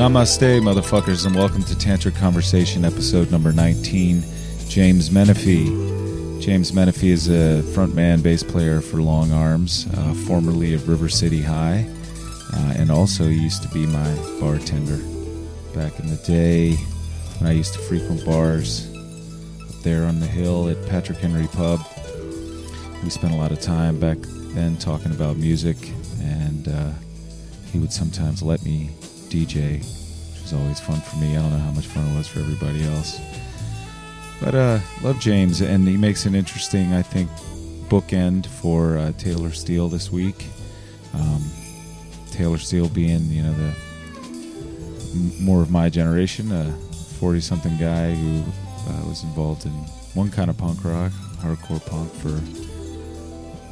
Namaste, motherfuckers, and welcome to Tantric Conversation, episode number 19. James Menifee. James Menifee is a frontman bass player for Long Arms, uh, formerly of River City High, uh, and also used to be my bartender back in the day when I used to frequent bars up there on the hill at Patrick Henry Pub. We spent a lot of time back then talking about music, and uh, he would sometimes let me DJ, which was always fun for me. I don't know how much fun it was for everybody else. But uh, love James, and he makes an interesting, I think, bookend for uh, Taylor Steele this week. Um, Taylor Steele being, you know, the more of my generation, a forty-something guy who uh, was involved in one kind of punk rock, hardcore punk, for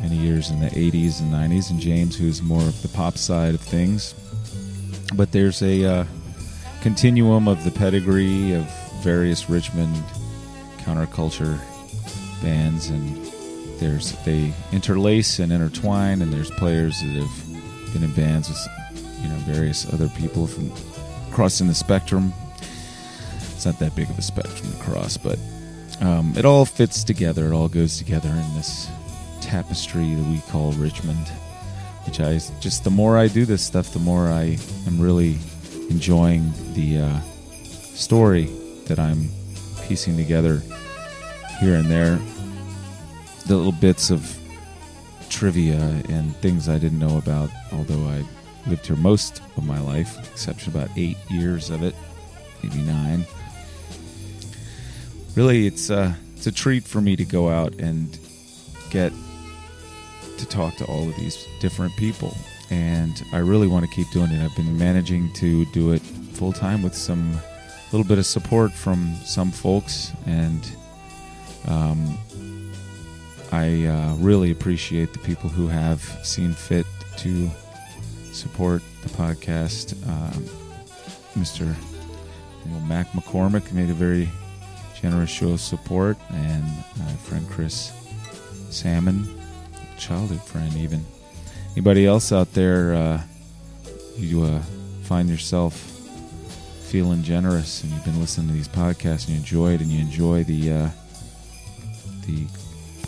many years in the '80s and '90s, and James, who's more of the pop side of things. But there's a uh, continuum of the pedigree of various Richmond counterculture bands, and there's they interlace and intertwine, and there's players that have been in bands with you know various other people from crossing the spectrum. It's not that big of a spectrum to cross, but um, it all fits together. It all goes together in this tapestry that we call Richmond. Which I just the more I do this stuff, the more I am really enjoying the uh, story that I'm piecing together here and there. The little bits of trivia and things I didn't know about, although I lived here most of my life, exception about eight years of it, maybe nine. Really, it's uh, it's a treat for me to go out and get to talk to all of these different people, and I really want to keep doing it. I've been managing to do it full time with some little bit of support from some folks, and um, I uh, really appreciate the people who have seen fit to support the podcast. Um, Mr. Mac McCormick made a very generous show of support, and my friend Chris Salmon, childhood friend, even. Anybody else out there, uh, you uh, find yourself feeling generous, and you've been listening to these podcasts, and you enjoy it, and you enjoy the uh, the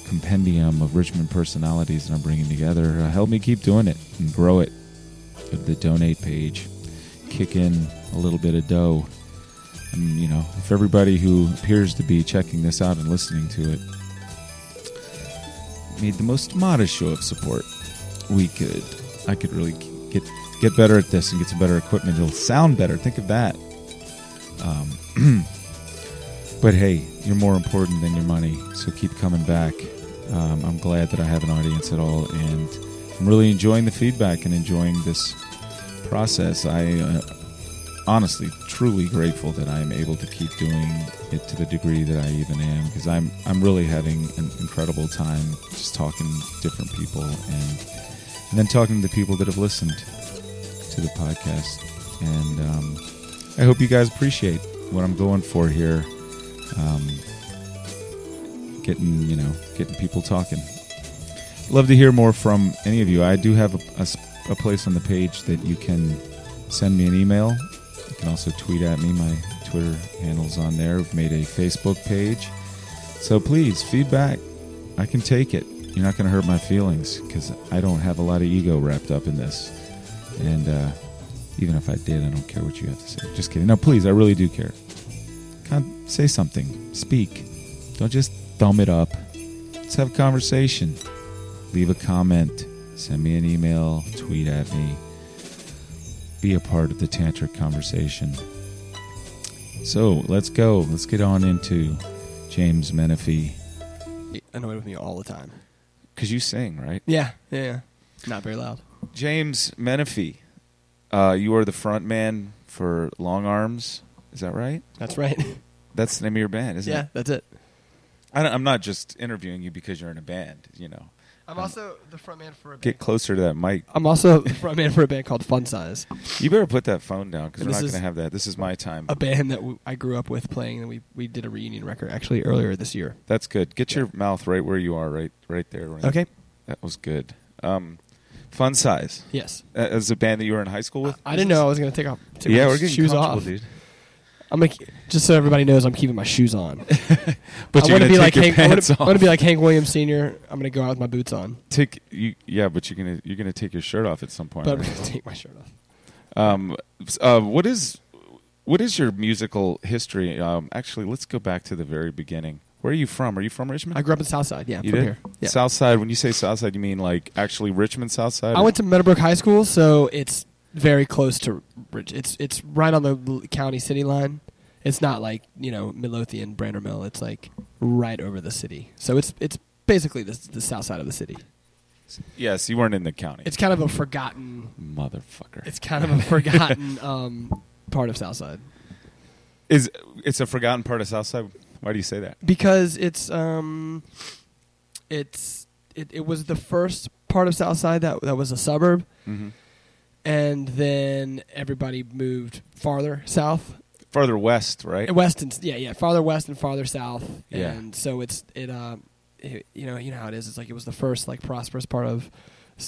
compendium of Richmond personalities that I'm bringing together. Uh, help me keep doing it and grow it. The donate page, kick in a little bit of dough. And, you know, if everybody who appears to be checking this out and listening to it made the most modest show of support, we could, I could really get get better at this and get some better equipment. It'll sound better. Think of that. Um, but hey, you're more important than your money, so keep coming back. Um, I'm glad that I have an audience at all, and I'm really enjoying the feedback and enjoying this process. I uh, honestly, truly grateful that I'm able to keep doing it to the degree that I even am, because I'm I'm really having an incredible time just talking to different people and and then talking to the people that have listened to the podcast. And um, I hope you guys appreciate what I'm going for here. Um, getting you know getting people talking. Love to hear more from any of you. I do have a place on the page that you can send me an email. You can also tweet at me. My Twitter handle's on there. We've made a Facebook page. So please, feedback. I can take it. You're not going to hurt my feelings because I don't have a lot of ego wrapped up in this. And uh, even if I did, I don't care what you have to say. Just kidding. No, please, I really do care. Con- say something. Speak. Don't just thumb it up. Let's have a conversation. Leave a comment. Send me an email. Tweet at me. Be a part of the tantric conversation. So let's go. Let's get on into James Menifee. annoyed with me all the time. Because you sing, right? Yeah, yeah, yeah. Not very loud. James Menifee. Uh, you are the front man for Long Arms. Is that right? That's right. That's the name of your band, isn't yeah, it? Yeah, that's it. I don't- I'm not just interviewing you because you're in a band. You know, I'm Um, also the frontman for a band. get closer to that mic. I'm also the frontman for a band called Fun Size, You better put that phone down because And we're this not is going to have that. This is my time. a band that w- I grew up with playing, and we we did a reunion record actually earlier this year. That's good. Get your mouth right where you are, right, right there. Right. Okay. That was good. Um, Fun size. Yes. Uh, As a band that you were in high school with. I didn't know I was going to take off take Yeah, my we're getting shoes comfortable, off. dude. I'm gonna, just so everybody knows, I'm keeping my shoes on. But I you're want gonna be like Hank. I want to be like Hank Williams Sr. I'm gonna go out with my boots on, take you. Yeah, but you're gonna you're gonna take your shirt off at some point. but I'm gonna take my shirt off. Um, uh, what is what is your musical history? Um, actually, let's go back to the very beginning. Where are you from? Are you from Richmond? I grew up in Southside. Yeah, you from did. here. Yeah. South Side. When you say Southside, you mean like actually Richmond South Side? I went to Meadowbrook High School, so it's very close to Rich. It's it's right on the county city line. It's not like you know Midlothian, Brander Mill. It's like right over the city. So it's it's basically the the south side of the city. Yes, you weren't in the county. It's kind of a forgotten. motherfucker. It's kind of a forgotten um, part of Southside is it's a forgotten part of South Side. Why do you say that? because it's um, it's it, it was the first part of Southside that that was a suburb, Mm-hmm. And then everybody moved farther south Farther west, right? west and yeah yeah farther west and farther south Yeah. and so it's it uh it, you know you know how it is it's like it was the first like prosperous part of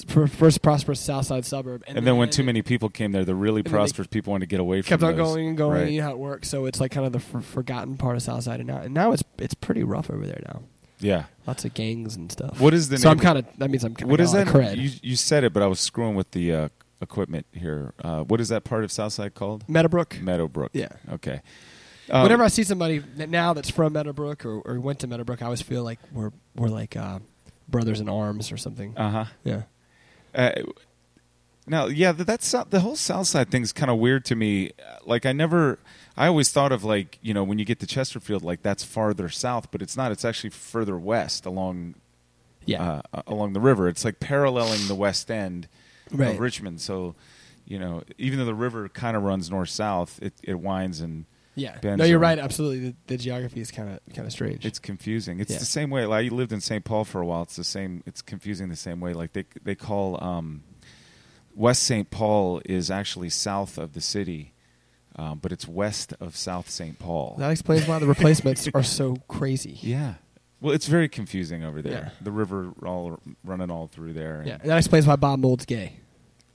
first prosperous south side suburb And, then when too many people came there, the really prosperous people wanted to get away from kept on those. going and going Right. you know how it works so it's like kind of the for- forgotten part of south side and now and now it's it's pretty rough over there now Yeah. lots of gangs and stuff What is the so? I'm kind of that means I'm kind what is that? cred You, you said it, but I was screwing with the uh, equipment here. Uh, what is that part of Southside called? Meadowbrook Meadowbrook. yeah Okay. Um, Whenever I see somebody now that's from Meadowbrook or, or went to Meadowbrook, I always feel like we're we're like uh, brothers in arms or something. Uh huh. yeah. Uh, now, yeah, that- that's the whole South Side thing is kind of weird to me. Uh, Like, I never, I always thought of like, you know, when you get to Chesterfield, like that's farther south, but it's not. It's actually further west along, Yeah. uh, along the river. It's like paralleling the west end Right. of Richmond. So, you know, even though the river kind of runs north south, it it winds and yeah. bends No, you're around. right. Absolutely. The, the geography is kind of kind of strange. it's confusing. It's Yeah. the same way. Like you lived in St. Paul for a while. It's the same. It's confusing the same way. Like they they call um, West St. Paul is actually south of the city, um, but it's west of South St. Paul. that explains why the replacements are so crazy. yeah. Well, it's very confusing over there. Yeah. The river all running all through there. Yeah. That explains why Bob Mould's gay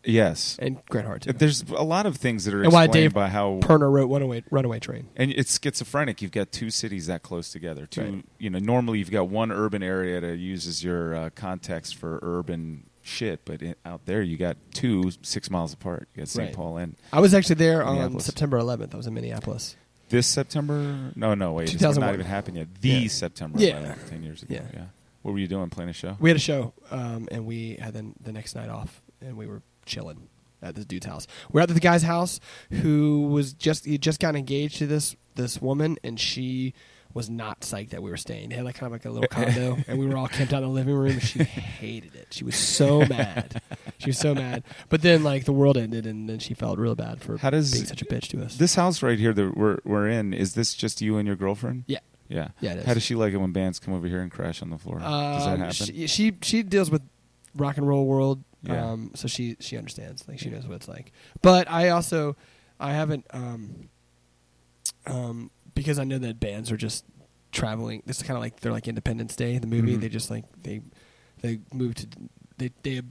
Yes. and Grant Hart too. There's a lot of things that are And why explained Dave by how Pirner wrote Runaway Runaway Train. and it's schizophrenic. You've got two cities that close together. Two, Right. you know, normally you've got one urban area to use as your uh, context for urban shit, but in, out there you got two six miles apart. You got St. Right. Paul and I was actually there on September 11th. I was in Minneapolis. this September. No, no, wait, it's not even happened yet. The Yeah. September, Yeah. 11th, ten years ago. Yeah. Yeah. What were you doing? Playing a show? We had a show, um, and we had then the next night off, and we were chilling at this dude's house. We're at the guy's house who was just he just got engaged to this this woman, and she was not psyched that we were staying. They had like kind of like a little condo, and we were all camped out in the living room. And she hated it. She was so mad. She was so mad. But then like the world ended, and then she felt real bad for How does being such a bitch to us. This house right here that we're we're in is this just you and your girlfriend? yeah. Yeah. Yeah, it is. How does she like it when bands come over here and crash on the floor? does that Um, happen? She, she she deals with rock and roll world, Yeah. um, so she she understands. Like she knows what it's like. But I also I haven't um, um, because I know that bands are just traveling. This is kind of like they're like Independence Day, the movie. Mhm. They just like they they move to they they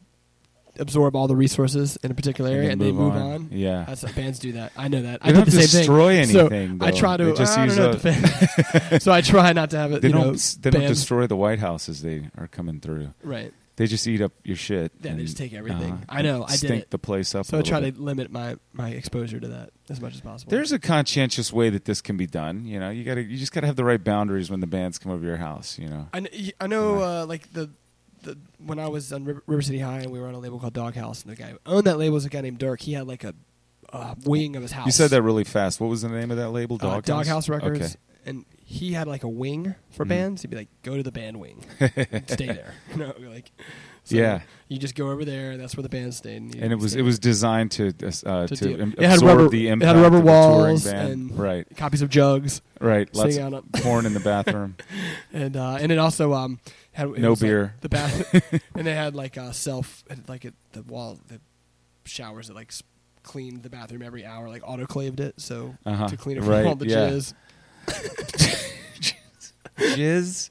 absorb all the resources in a particular area and, they move on. Yeah. That's what bands do that. I know that. They I don't did the same destroy thing. So anything, I try to. They just I use don't know. a- so I try not to have it. they don't. know, they don't destroy the White House as they are coming through. Right. They just eat up your shit. Yeah, they just take everything. uh, I know, I did stink it. the place up. So I try little to limit my, my exposure to that as much as possible. There's a conscientious way that this can be done. You know, you got to. You just got to have the right boundaries when the bands come over your house. You know. I, kn- I know, Yeah. uh, like the, the when I was on River, River City High and we were on a label called Doghouse, and the guy who owned that label was a guy named Dirk. He had like a uh, wing of his house. You said that really fast. What was the name of that label? uh, Doghouse. Doghouse Records, Okay. and he had like a wing for Mhm. bands. He'd be like, "Go to the band wing, stay there." You know, like, so Yeah. You just go over there, and that's where the band stayed. And, And it was it was designed to uh, To to, im- it had rubber- the it had rubber walls and- right, copies of Jugs, right. Lots of out on- porn in the bathroom. and uh, and it also um had it No was, like, beer. the bath and they had like a self like it, the wall the showers that like cleaned the bathroom every hour like autoclaved it so Uh-huh. to clean it Right, from all the yeah. jizz Jizz.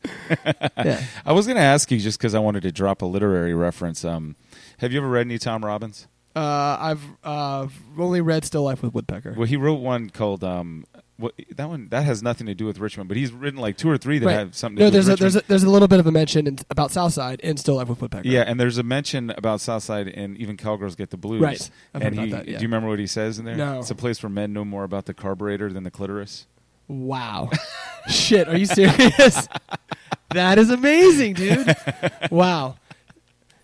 yeah. I was going to ask you just because I wanted to drop a literary reference. Um, have you ever read any Tom Robbins? Uh, I've uh, only read Still Life with Woodpecker. Well, he wrote one called um, what, that one that has nothing to do with Richmond, but he's written like two or three that Right. have something to no, do there's a, there's a, there's a little bit of a mention in, about Southside in Still Life with Woodpecker. yeah, and there's a mention about Southside and even Cowgirls Get the Blues. Right. I've and he, that, yeah. do you remember what he says in there? No. It's a place where men know more about the carburetor than the clitoris. Wow. Shit, are you serious? that is amazing, dude. Wow.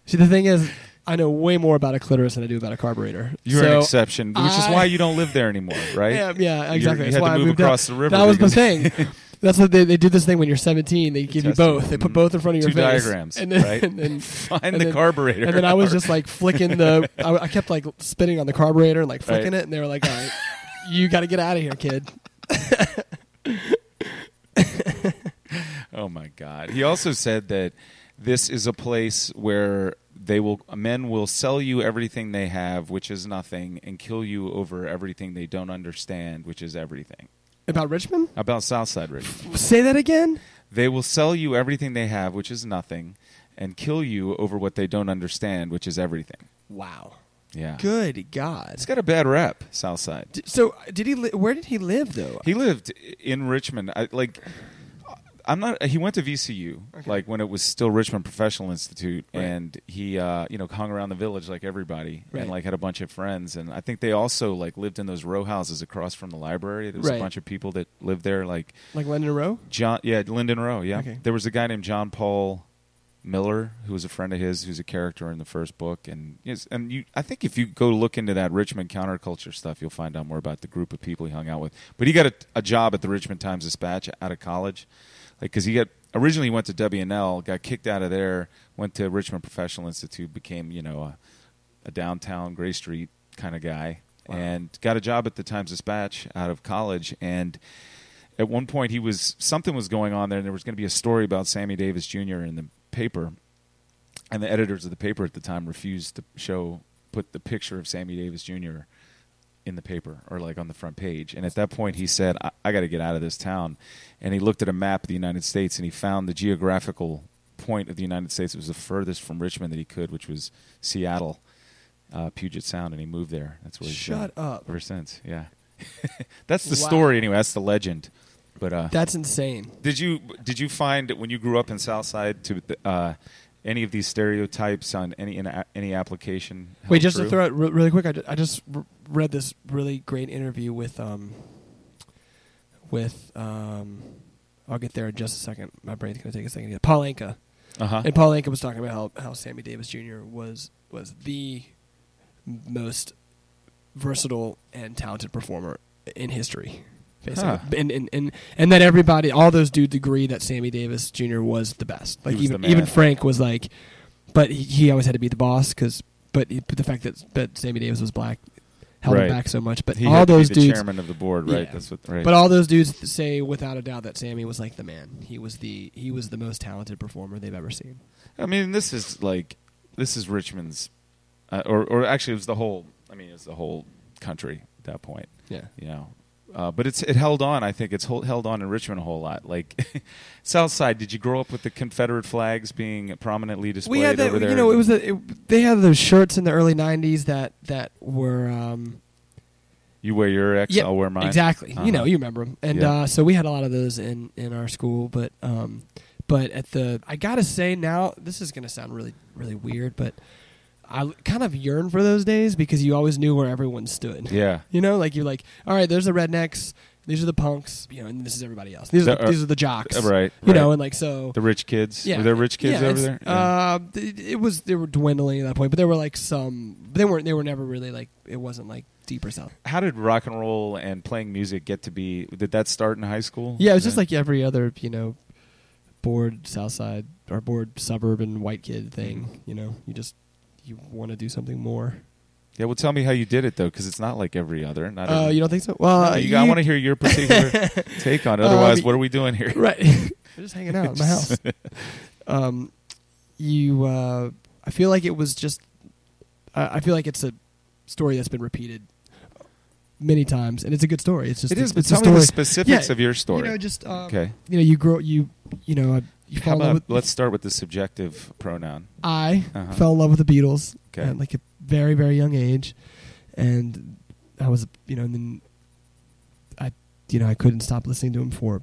See, the thing is, I know way more about a clitoris than I do about a carburetor. You're so an exception, which is why you don't live there anymore, right? Yeah, yeah, You're- exactly. You That's had why to I moved across out. the river. That was the thing. That's what they, they do this thing when you're 17. They give you both. They put both in front of your Two face. diagrams, and then, right? And, then- Find and the then- carburetor. and then I was just like flicking the. I, I kept like spinning on the carburetor and like flicking Right. it, and they were like, "All right, you got to get out of here, kid." Oh my God! He also said that this is a place where they will men will sell you everything they have, which is nothing, and kill you over everything they don't understand, which is everything. About Richmond? About Southside Richmond, Say that again. they will sell you everything they have, which is nothing, and kill you over what they don't understand, which is everything. Wow. Yeah, Good God. It's got a bad rep, Southside. D- So did he? Li- where did he live though? He lived in Richmond. I, like, I'm not. He went to VCU, Okay. like when it was still Richmond Professional Institute, Right. and he, uh, you know, hung around the village like everybody, Right. and like had a bunch of friends. And I think they also like lived in those row houses across from the library. There was Right. a bunch of people that lived there, like like London Row? John. Yeah, Linden Row. Yeah, Okay. there was a guy named John Paul. Miller, who was a friend of his, who's a character in the first book, and yes, and you, I think if you go look into that Richmond counterculture stuff, you'll find out more about the group of people he hung out with. But he got a, a job at the Richmond Times Dispatch out of college, like because he got originally he went to W&L, got kicked out of there, went to Richmond Professional Institute, became you know a, a downtown Grace Street kind of guy, Wow. and got a job at the Times Dispatch out of college, and at one point he was something was going on there and there was going to be a story about Sammy Davis Jr. in the paper and the editors of the paper at the time refused to show put the picture of Sammy Davis Jr. in the paper or like on the front page and at that point he said I, I got to get out of this town and he looked at a map of the United States and he found the geographical point of the United States that was the furthest from Richmond that he could which was Seattle uh, Puget Sound and he moved there that's where he's Shut been up. ever since yeah that's the Wow. story anyway that's the legend but uh That's insane. did you did you find when you grew up in Southside to uh, any of these stereotypes on any in a, any application? Wait, just true? to throw it re- really quick, I I just r- read this really great interview with um with um I'll get there in just a second. My brain's gonna take a second. to get Paul Anka, Uh-huh. and Paul Anka was talking about how, how Sammy Davis Jr. was was the most versatile and talented performer in history. Basically. Huh. And, and, and, and that everybody, all those dudes agree that Sammy Davis Jr. was the best. Like was even even Frank was like, but he, he always had to be the boss because, but, but the fact that that Sammy Davis was black held Right. him back so much. But he all had to be those the dudes, chairman of the board, right? Yeah. That's what. Right. but all those dudes say without a doubt that Sammy was like the man. He was the he was the most talented performer they've ever seen. I mean, this is like this is Richmond's, uh, or or actually, it was the whole. I mean, it's the whole country at that point. Yeah. You know. Uh, but it's it held on. I think it's hold, held on in Richmond a whole lot. Like South Side, did you grow up with the Confederate flags being prominently displayed we had that. over there? You know, it was a, it, they had those shirts in the early '90s that that were. Um, You wear your X, Yeah, I'll wear mine. Exactly. Uh-huh. You know, you remember them, and Yeah. uh, so we had a lot of those in in our school. But um, but at the, I gotta say now, this is gonna sound really really weird, but I kind of yearn for those days because you always knew where everyone stood. Yeah. You know, like you're like, all right, there's the rednecks, these are the punks, you know, and this is everybody else. These are The- the, these are the jocks, Uh, right. You know, and like so. the rich kids. Yeah, Were there rich kids yeah, over there? Uh, it, it was they were dwindling at that point, but there were like some. They weren't. They were never really like. It wasn't like deeper south. How did rock and roll and playing music get to be? Did that start in high school? Yeah, it was just like every other, you know, bored South Side or bored suburban white kid thing. Mhm. You know, you just you want to do something more. Yeah. Well, tell me how you did it though, because it's not like every other. Not Uh, every, you don't think so? Well, No, uh, you, I want to hear your particular take on it. Otherwise, Uh, what are we doing here? right. We're just hanging out at my house. Um, you, uh, I feel like it was just. I I feel like it's a story that's been repeated many times, and it's a good story. It's just It is, but it's a tell me the specifics Yeah, of your story. You know, just um, okay. You know, you grow you you know uh, you How in love about with. let's start with the subjective pronoun. I Uh-huh. fell in love with the Beatles Okay. at like a very very young age, and I was you know and then I you know I couldn't stop listening to them for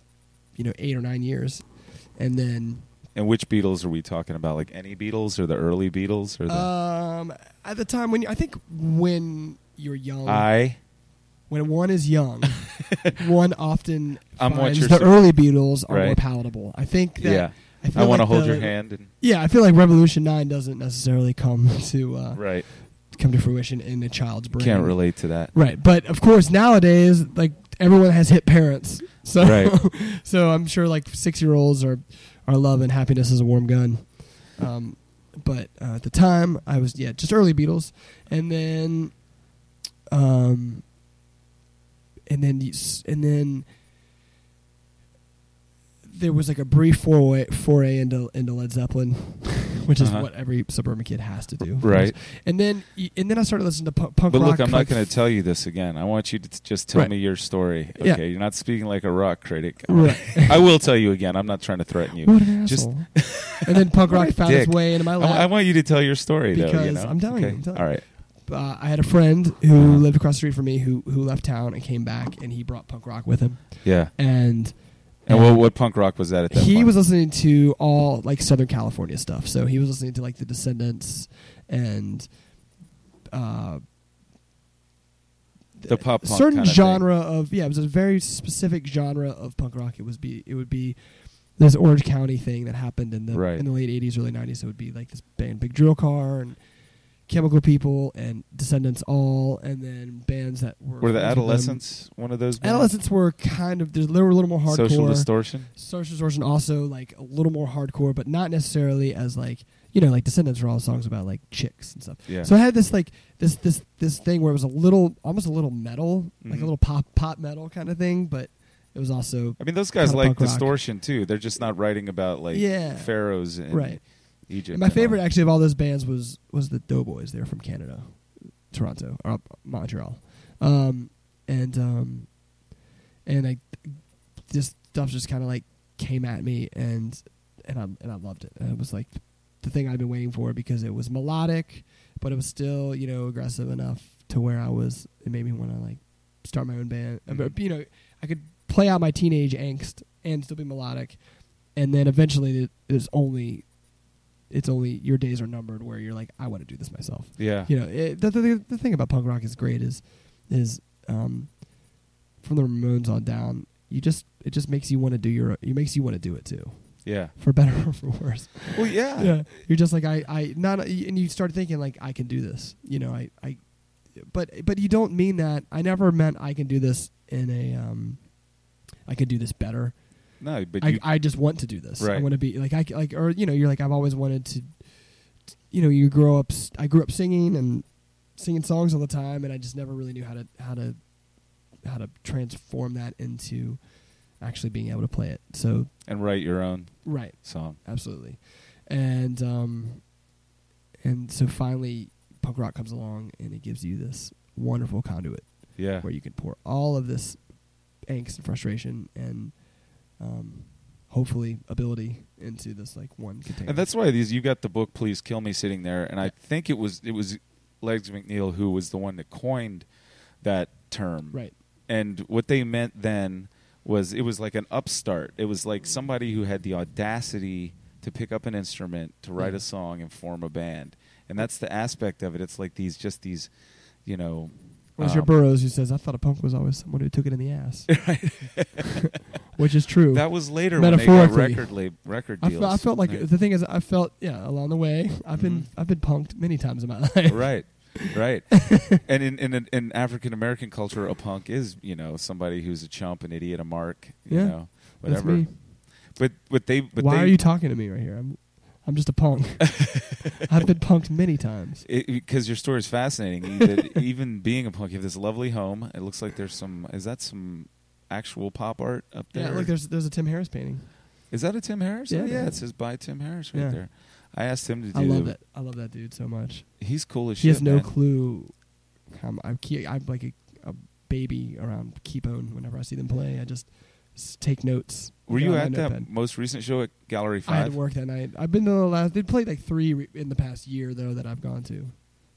you know eight or nine years, and then And which Beatles are we talking about? Like any Beatles or the early Beatles or the um at the time when you, I think when you're young I? When one is young, one often I'm finds the early Beatles are more palatable. I think that Yeah. I, I want to like hold the- your hand and Yeah, I feel like Revolution Nine doesn't necessarily come to uh, right. come to fruition in a child's brain. Can't relate to that. Right, but of course nowadays, like everyone has hit parents, so Right. so I'm sure like six year olds are are loving "Happiness Is a Warm Gun," um, but uh, at the time I was yeah just early Beatles, and then um, and then you and then there was like a brief foray foray into into Led Zeppelin, which is Uh-huh. what every suburban kid has to do, Right. And then and then I started listening to punk, punk But rock. look, I'm not going to tell you this again. I want you to just tell Right. me your story. Yeah. Okay, you're not speaking like a rock critic. Right. I will tell you again. I'm not trying to threaten you. What an Just- asshole! and then punk rock found its way into my life. I want you to tell your story, though. You Because know? I'm telling you, I'm telling All right. Uh, I had a friend who lived across the street from me who who left town and came back, and he brought punk rock with him. Yeah. And And what, what punk rock was that at that he point? was listening to all like Southern California stuff. So he was listening to like the Descendents and uh, The pop punk certain kinda genre of yeah. It was a very specific genre of punk rock. It was be it would be this Orange County thing that happened in the Right. in the late '80s, early '90s. It would be like this band, Big Drill Car and Chemical People and Descendents all, and then bands that were Were the friends with them. Adolescents one of those? bands? Adolescents were kind of they were a little more hardcore. Social Distortion. Social Distortion also like a little more hardcore, but not necessarily as like you know like Descendents were all songs about like chicks and stuff. Yeah. So I had this like this this this thing where it was a little almost a little metal, like Mhm. a little pop pop metal kind of thing, but it was also I mean, those guys like punk rock. distortion too. They're just not writing about like Yeah. pharaohs and. Right. Egypt. And my and all. favorite actually of all those bands was was the Doughboys. They're from Canada, Toronto or Montreal, um, and um, and I this stuff just kind of like came at me and and I and I loved it. And it was like the thing I'd been waiting for because it was melodic, but it was still you know aggressive enough to where I was. It made me want to like start my own band. But, Mhm. you know, I could play out my teenage angst and still be melodic, and then eventually it- there's only it's only your days are numbered where you're like I want to do this myself. Yeah. You know, it, the, the the thing about punk rock is great is is um, from the Ramones on down, you just it just makes you want to do your it makes you want to do it too, Yeah. for better or for worse. Well, yeah. Yeah, you're just like I I not and you start thinking like I can do this. You know, I I but but you don't mean that. I never meant I can do this in a um I could do this better. No, but I, you, I just want to do this. I want to be like I like or you know you're like I've always wanted to. You know, you grow up. I grew up singing and singing songs all the time, and I just never really knew how to how to how to transform that into actually being able to play it. So and write your own right, song. absolutely, and um, and so finally, punk rock comes along and it gives you this wonderful conduit Yeah. where you can pour all of this angst and frustration and um, hopefully ability into this like one container. And that's why these you got the book Please Kill Me sitting there and I think it was it was Legs McNeil who was the one that coined that term. right. And what they meant then was it was like an upstart. It was like somebody who had the audacity to pick up an instrument, to write Yeah. a song and form a band. And that's the aspect of it. It's like these just these, you know, Where's your um, Burroughs who says, "I thought a punk was always someone who took it in the ass," which is true. That was later when they got Metaphorically. record lab, record I deals. felt, I felt like the thing is, I felt yeah along the way. I've been Mhm. I've been punked many times in my life. right right and in in, in african american culture a punk is you know somebody who's a chump an idiot a mark you Yeah, know whatever but but they but Why they, are you talking to me right here? I'm I'm just a punk. I've been punked many times. because your story is fascinating even being a punk you have this lovely home it looks like there's some is that some actual pop art up there Yeah, look, there's there's a Tim Harris painting. is that a tim harris Yeah, oh, yeah it says by tim harris right Yeah. there i asked him to do I love that. I love that dude so much. he's cool as He shit He has no man. clue. I'm, I'm, key- I'm like a, a baby around Keybone whenever I see them play. I just take notes. Were you at that notepad. most recent show at Gallery Five? I had to work that night. I've been to the last. They played like three re- in the past year though that I've gone to.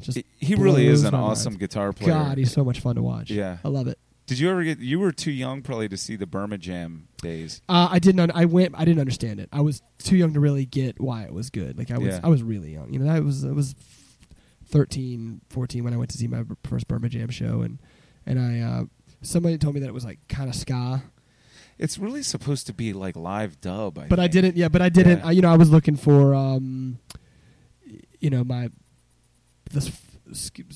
Just He- he really is an my mind. awesome guitar player. God, he's so much fun to watch. Yeah. I love it. Did you ever get? You were too young probably to see the Burma Jam days. Uh, I didn't. Un- I went. I didn't understand it. I was too young to really get why it was good. Like I was. Yeah. I was really young. You know, I was. I was 13, 14 when I went to see my first Burma Jam show, and and I. Uh, somebody told me that it was like kind of ska, It's really supposed to be like live dub. I but I didn't. Yeah, but I didn't. Yeah. I, you know, I was looking for. Um, you know my. The s- sk-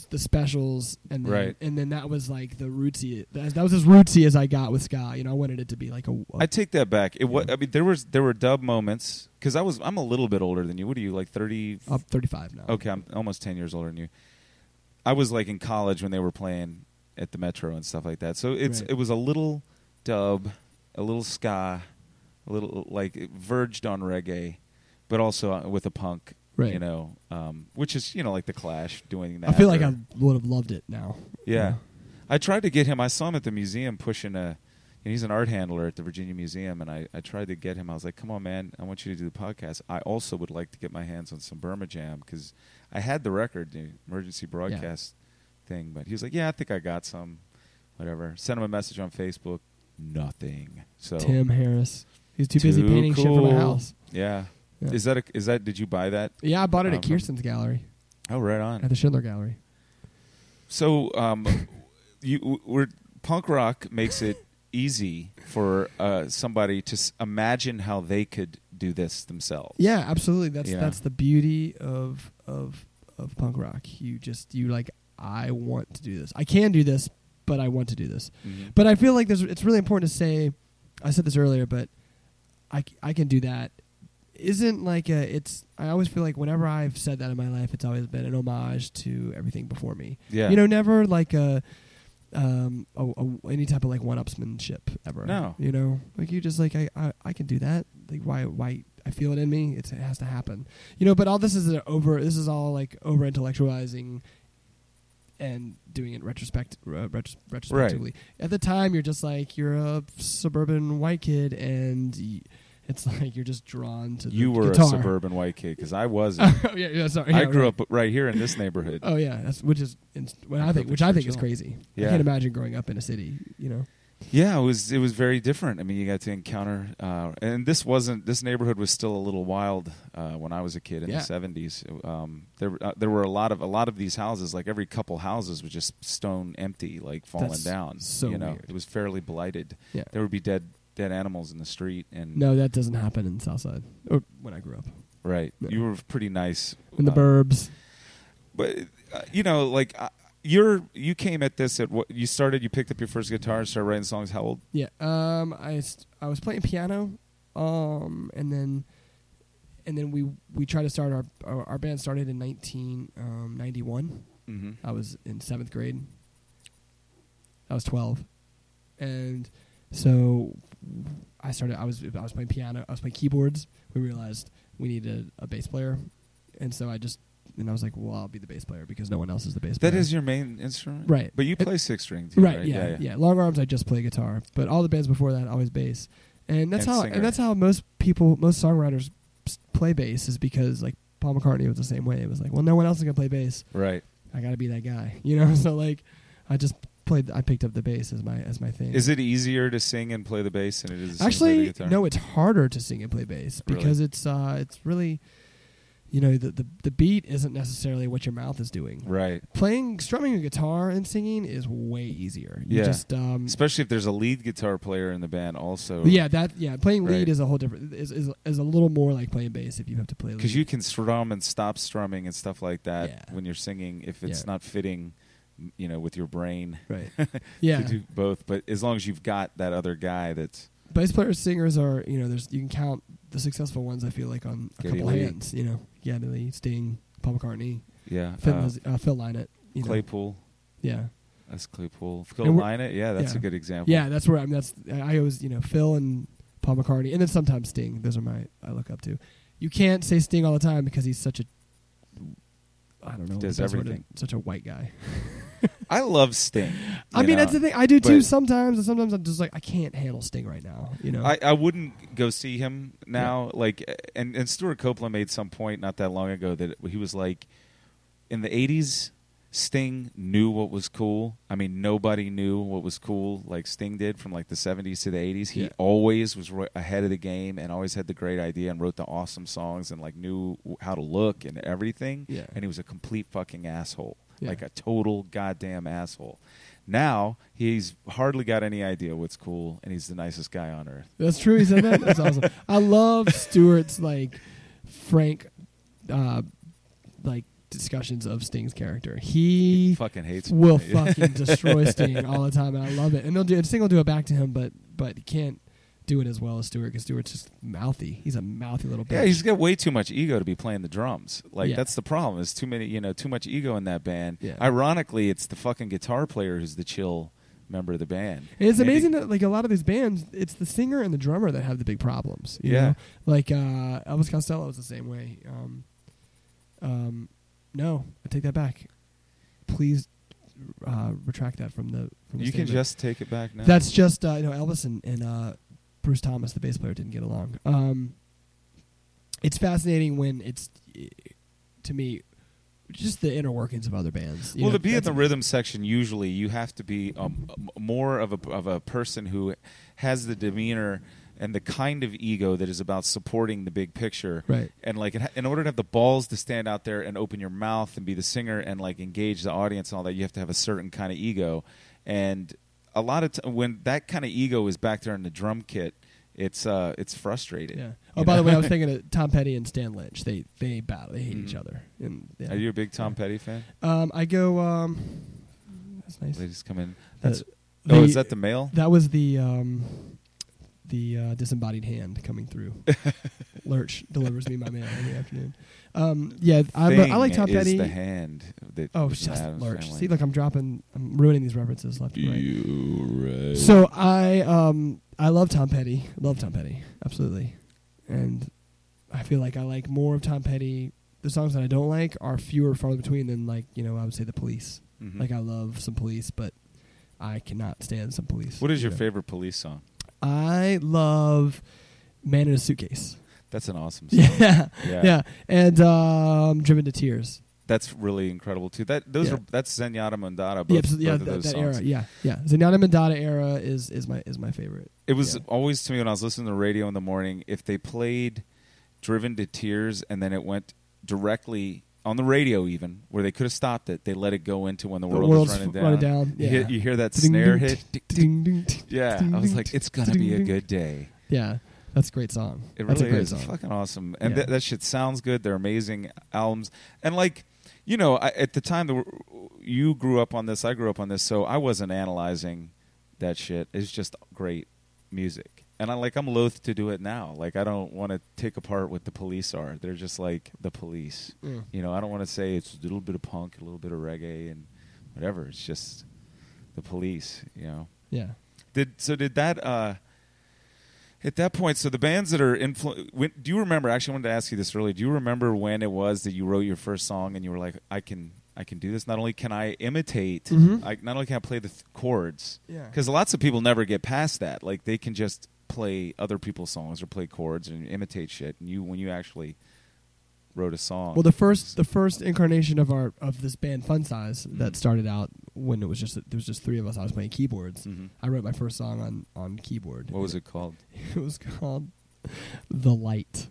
the specials and then, Right. and then that was like the rootsy that, was as rootsy as I got with ska you know I wanted it to be like a, a I take that back. It was. I mean, there was there were dub moments because I was. I'm a little bit older than you. What are you like? Thirty. I'm 35 now Okay, I'm almost ten years older than you. I was like in college when they were playing at the Metro and stuff like that. So it's Right. it was a little dub, a little ska, a little like it verged on reggae, but also uh, with a punk. Right. You know, um, which is you know like the Clash doing that. I feel like or- I would have loved it now. Yeah. I tried to get him. I saw him at the museum pushing a. And he's an art handler at the Virginia Museum, and I, I tried to get him. I was like, "Come on, man! I want you to do the podcast. I also would like to get my hands on some Burma Jam because I had the record, the emergency broadcast thing." But he was like, "Yeah, I think I got some, whatever." Sent him a message on Facebook. Nothing. So Tim Harris. He's too busy Too painting shit for my house. yeah. Yeah. Is that a, is that? Did you buy that? Yeah, I bought it Um, at Kirsten's gallery Oh, right on. at the Schindler Gallery. So, um, you we're punk rock makes it easy for uh, somebody to s- imagine how they could do this themselves. Yeah, absolutely. That's Yeah. that's the beauty of of of punk rock. You just you like I want to do this. I can do this, but I want to do this. Mhm. But I feel like there's it's really important to say. I said this earlier, but I I can do that. Isn't like a it's. I always feel like whenever I've said that in my life, it's always been an homage to everything before me. yeah, You know, never like a um a, a, any type of like one upsmanship ever. No. you know, like you just like I, I I can do that. Like why why I feel it in me. It's, it has to happen. You know, but all this is a over. This is all like over intellectualizing and doing it retrospect uh, retros- retrospectively. At the time, you're just like you're a suburban white kid, and y- it's like you're just drawn to the you were guitar. a suburban white kid because I wasn't. oh yeah, yeah. Sorry, I grew right. up right here in this neighborhood. Oh yeah, that's which is what I I think, which I think is crazy. Yeah. I can't imagine growing up in a city. You know, Yeah, it was it was very different. I mean, you got to encounter, uh, and this wasn't this neighborhood was still a little wild uh, when I was a kid in Yeah. the seventies. Um, there uh, there were a lot of a lot of these houses, like every couple houses, was just stone empty, like falling That's down. so you know, weird. it was fairly blighted. yeah. There would be dead dead animals in the street, and No, that doesn't happen in Southside or when I grew up. right, No. you were pretty nice In the uh, burbs. But uh, you know, like. Uh, you're you came at this at what you started. You picked up your first guitar and started writing songs. How old? Yeah. Um, I st- I was playing piano, um, and then and then we we tried to start our our, our band started in 1991. Mm-hmm. I was in seventh grade. I was twelve, and so I started. I was I was playing piano. I was playing keyboards. We realized we needed a bass player, and so I just and I was like, well, I'll be the bass player because no one else is the bass player. That is your main instrument, Right. But you play six string, too, right, right? yeah, yeah, Long arms, I just play guitar, but all the bands before that always bass, and that's And how singer. and that's how most people, most songwriters play bass is because like Paul McCartney was the same way. It was like, well, no one else is gonna play bass. Right. I got to be that guy, you know. So like, I just played. I picked up the bass as my as my thing. Is it easier to sing and play the bass than it is to sing and play actually no? It's harder to sing and play bass Really? because it's uh it's really, you know, the, the the beat isn't necessarily what your mouth is doing. Right. Playing strumming a guitar and singing is way easier. You Yeah. just um Especially if there's a lead guitar player in the band, also. yeah that yeah playing lead Right. is a whole different is, is is a little more like playing bass if you have to play. Because you can strum and stop strumming and stuff like that Yeah. when you're singing if it's Yeah. not fitting, you know, with your brain right yeah to do both. But as long as you've got that other guy that's bass players singers are you know there's you can count the successful ones I feel like on a Geddy couple Lee. hands you know Geddy Lee, Sting Paul McCartney yeah, Phil, uh, uh, Phil Lynott you know Claypool. yeah That's Claypool. Phil Lynott. Yeah, that's yeah. a good example. yeah that's where I mean that's I always you know Phil and Paul McCartney and then sometimes Sting those are my I look up to you can't say Sting all the time because he's such a I don't know Does the best word to- everything. such a white guy I love Sting. I mean, know? that's the thing. I do too sometimes, and sometimes I'm just like, I can't handle Sting right now. You know, I, I wouldn't go see him now. Like, and and Stewart Copeland made some point not that long ago that he was like, in the '80s, Sting knew what was cool. I mean, nobody knew what was cool like Sting did from like the '70s to the '80s. He Yeah. always was ro- ahead of the game and always had the great idea and wrote the awesome songs and like knew how to look and everything. Yeah. And he was a complete fucking asshole, Yeah. like a total goddamn asshole. Now he's hardly got any idea what's cool, and he's the nicest guy on earth. that's true. He said that. That's awesome. I love Stewart's like frank, uh, like discussions of Sting's character. He fucking hates will me. fucking destroy Sting all the time, and I love it. And they'll do Sting will do it back to him, but but he can't do it as well as Stewart because Stewart's just mouthy. He's a mouthy little bitch. Yeah, he's got way too much ego to be playing the drums. Like Yeah. that's the problem. Is too many, you know, too much ego in that band. Yeah. Ironically, it's the fucking guitar player who's the chill member of the band. And it's amazing that like a lot of these bands, it's the singer and the drummer that have the big problems. you Yeah. know? like uh, Elvis Costello was the same way. Um, um, no, I take that back. Please uh, retract that from the from the you can statement. just take it back now. That's just uh, you know Elvis and, and uh, Bruce Thomas, the bass player, didn't get along. Um, it's fascinating when it's to me just the inner workings of other bands. you well, know, to be in the rhythm section, usually you have to be um, more of a of a person who has the demeanor and the kind of ego that is about supporting the big picture. Right. And like, in order to have the balls to stand out there and open your mouth and be the singer and like engage the audience and all that, you have to have a certain kind of ego. And a lot of t- when that kind of ego is back there in the drum kit, it's uh, it's frustrating. Yeah. Oh, by the way, I was thinking of Tom Petty and Stan Lynch. They they battle. They hate each Mhm. other. And yeah. Are you a big Tom Petty fan? Um, I go. Um, that's nice. Ladies come in. That's the- oh, is that the mail? That was the um, the uh, disembodied hand coming through. Lurch delivers me my mail in the afternoon. Um, yeah, I'm, I like Tom Petty. The hand that Oh, just Lurch. See, like I'm dropping. I'm ruining these references left and right. You right. So I um I love Tom Petty. Love Tom Petty. Absolutely. And I feel like I like more of Tom Petty. The songs that I don't like are fewer farther between than like, you know, I would say the police. Mhm. Like I love some police, but I cannot stand some police. what is your know. favorite police song? I love Man in a Suitcase. That's an awesome song. Yeah. Yeah. Yeah. And um Driven to Tears. That's really incredible too. That those Yeah. are that's Zenyatta Mondatta. Yeah, Both, abso- yeah, both of that, those that songs. era. Yeah. Yeah. Zenyatta Mondatta era is is my is my favorite. It was Yeah. always to me when I was listening to the radio in the morning. If they played "Driven to Tears" and then it went directly on the radio, even where they could have stopped it, they let it go into when the, The world world's is running down. running down, You, hear, you hear that snare hit. Yeah, I was like, it's gonna be a good day. Yeah, that's a great song. It that's really a great is song. fucking awesome, and Yeah. that that shit sounds good. They're amazing albums, and like you know, I, at the time that you grew up on this, I grew up on this, so I wasn't analyzing that shit. It's just great music, and I like I'm loath to do it now. Like I don't want to take apart what the police are. They're just like the police. Mm. You know, I don't want to say it's a little bit of punk, a little bit of reggae, and whatever. It's just the police. You know. Yeah. Did so? Did that? uh At that point, so the bands that are influ- when, Do you remember? Actually, I wanted to ask you this earlier. Do you remember when it was that you wrote your first song and you were like, "I can, I can do this. Not only can I imitate, Mhm. I not only can I play the th- chords, Yeah. because lots of people never get past that. Like they can just play other people's songs or play chords and imitate shit. And you, when you actually wrote a song, Well, the first the first incarnation of our of this band Fun Size Mhm. that started out when it was just there was just three of us. I was playing keyboards. Mhm. I wrote my first song on on keyboard. what was it called? It was called "The Light."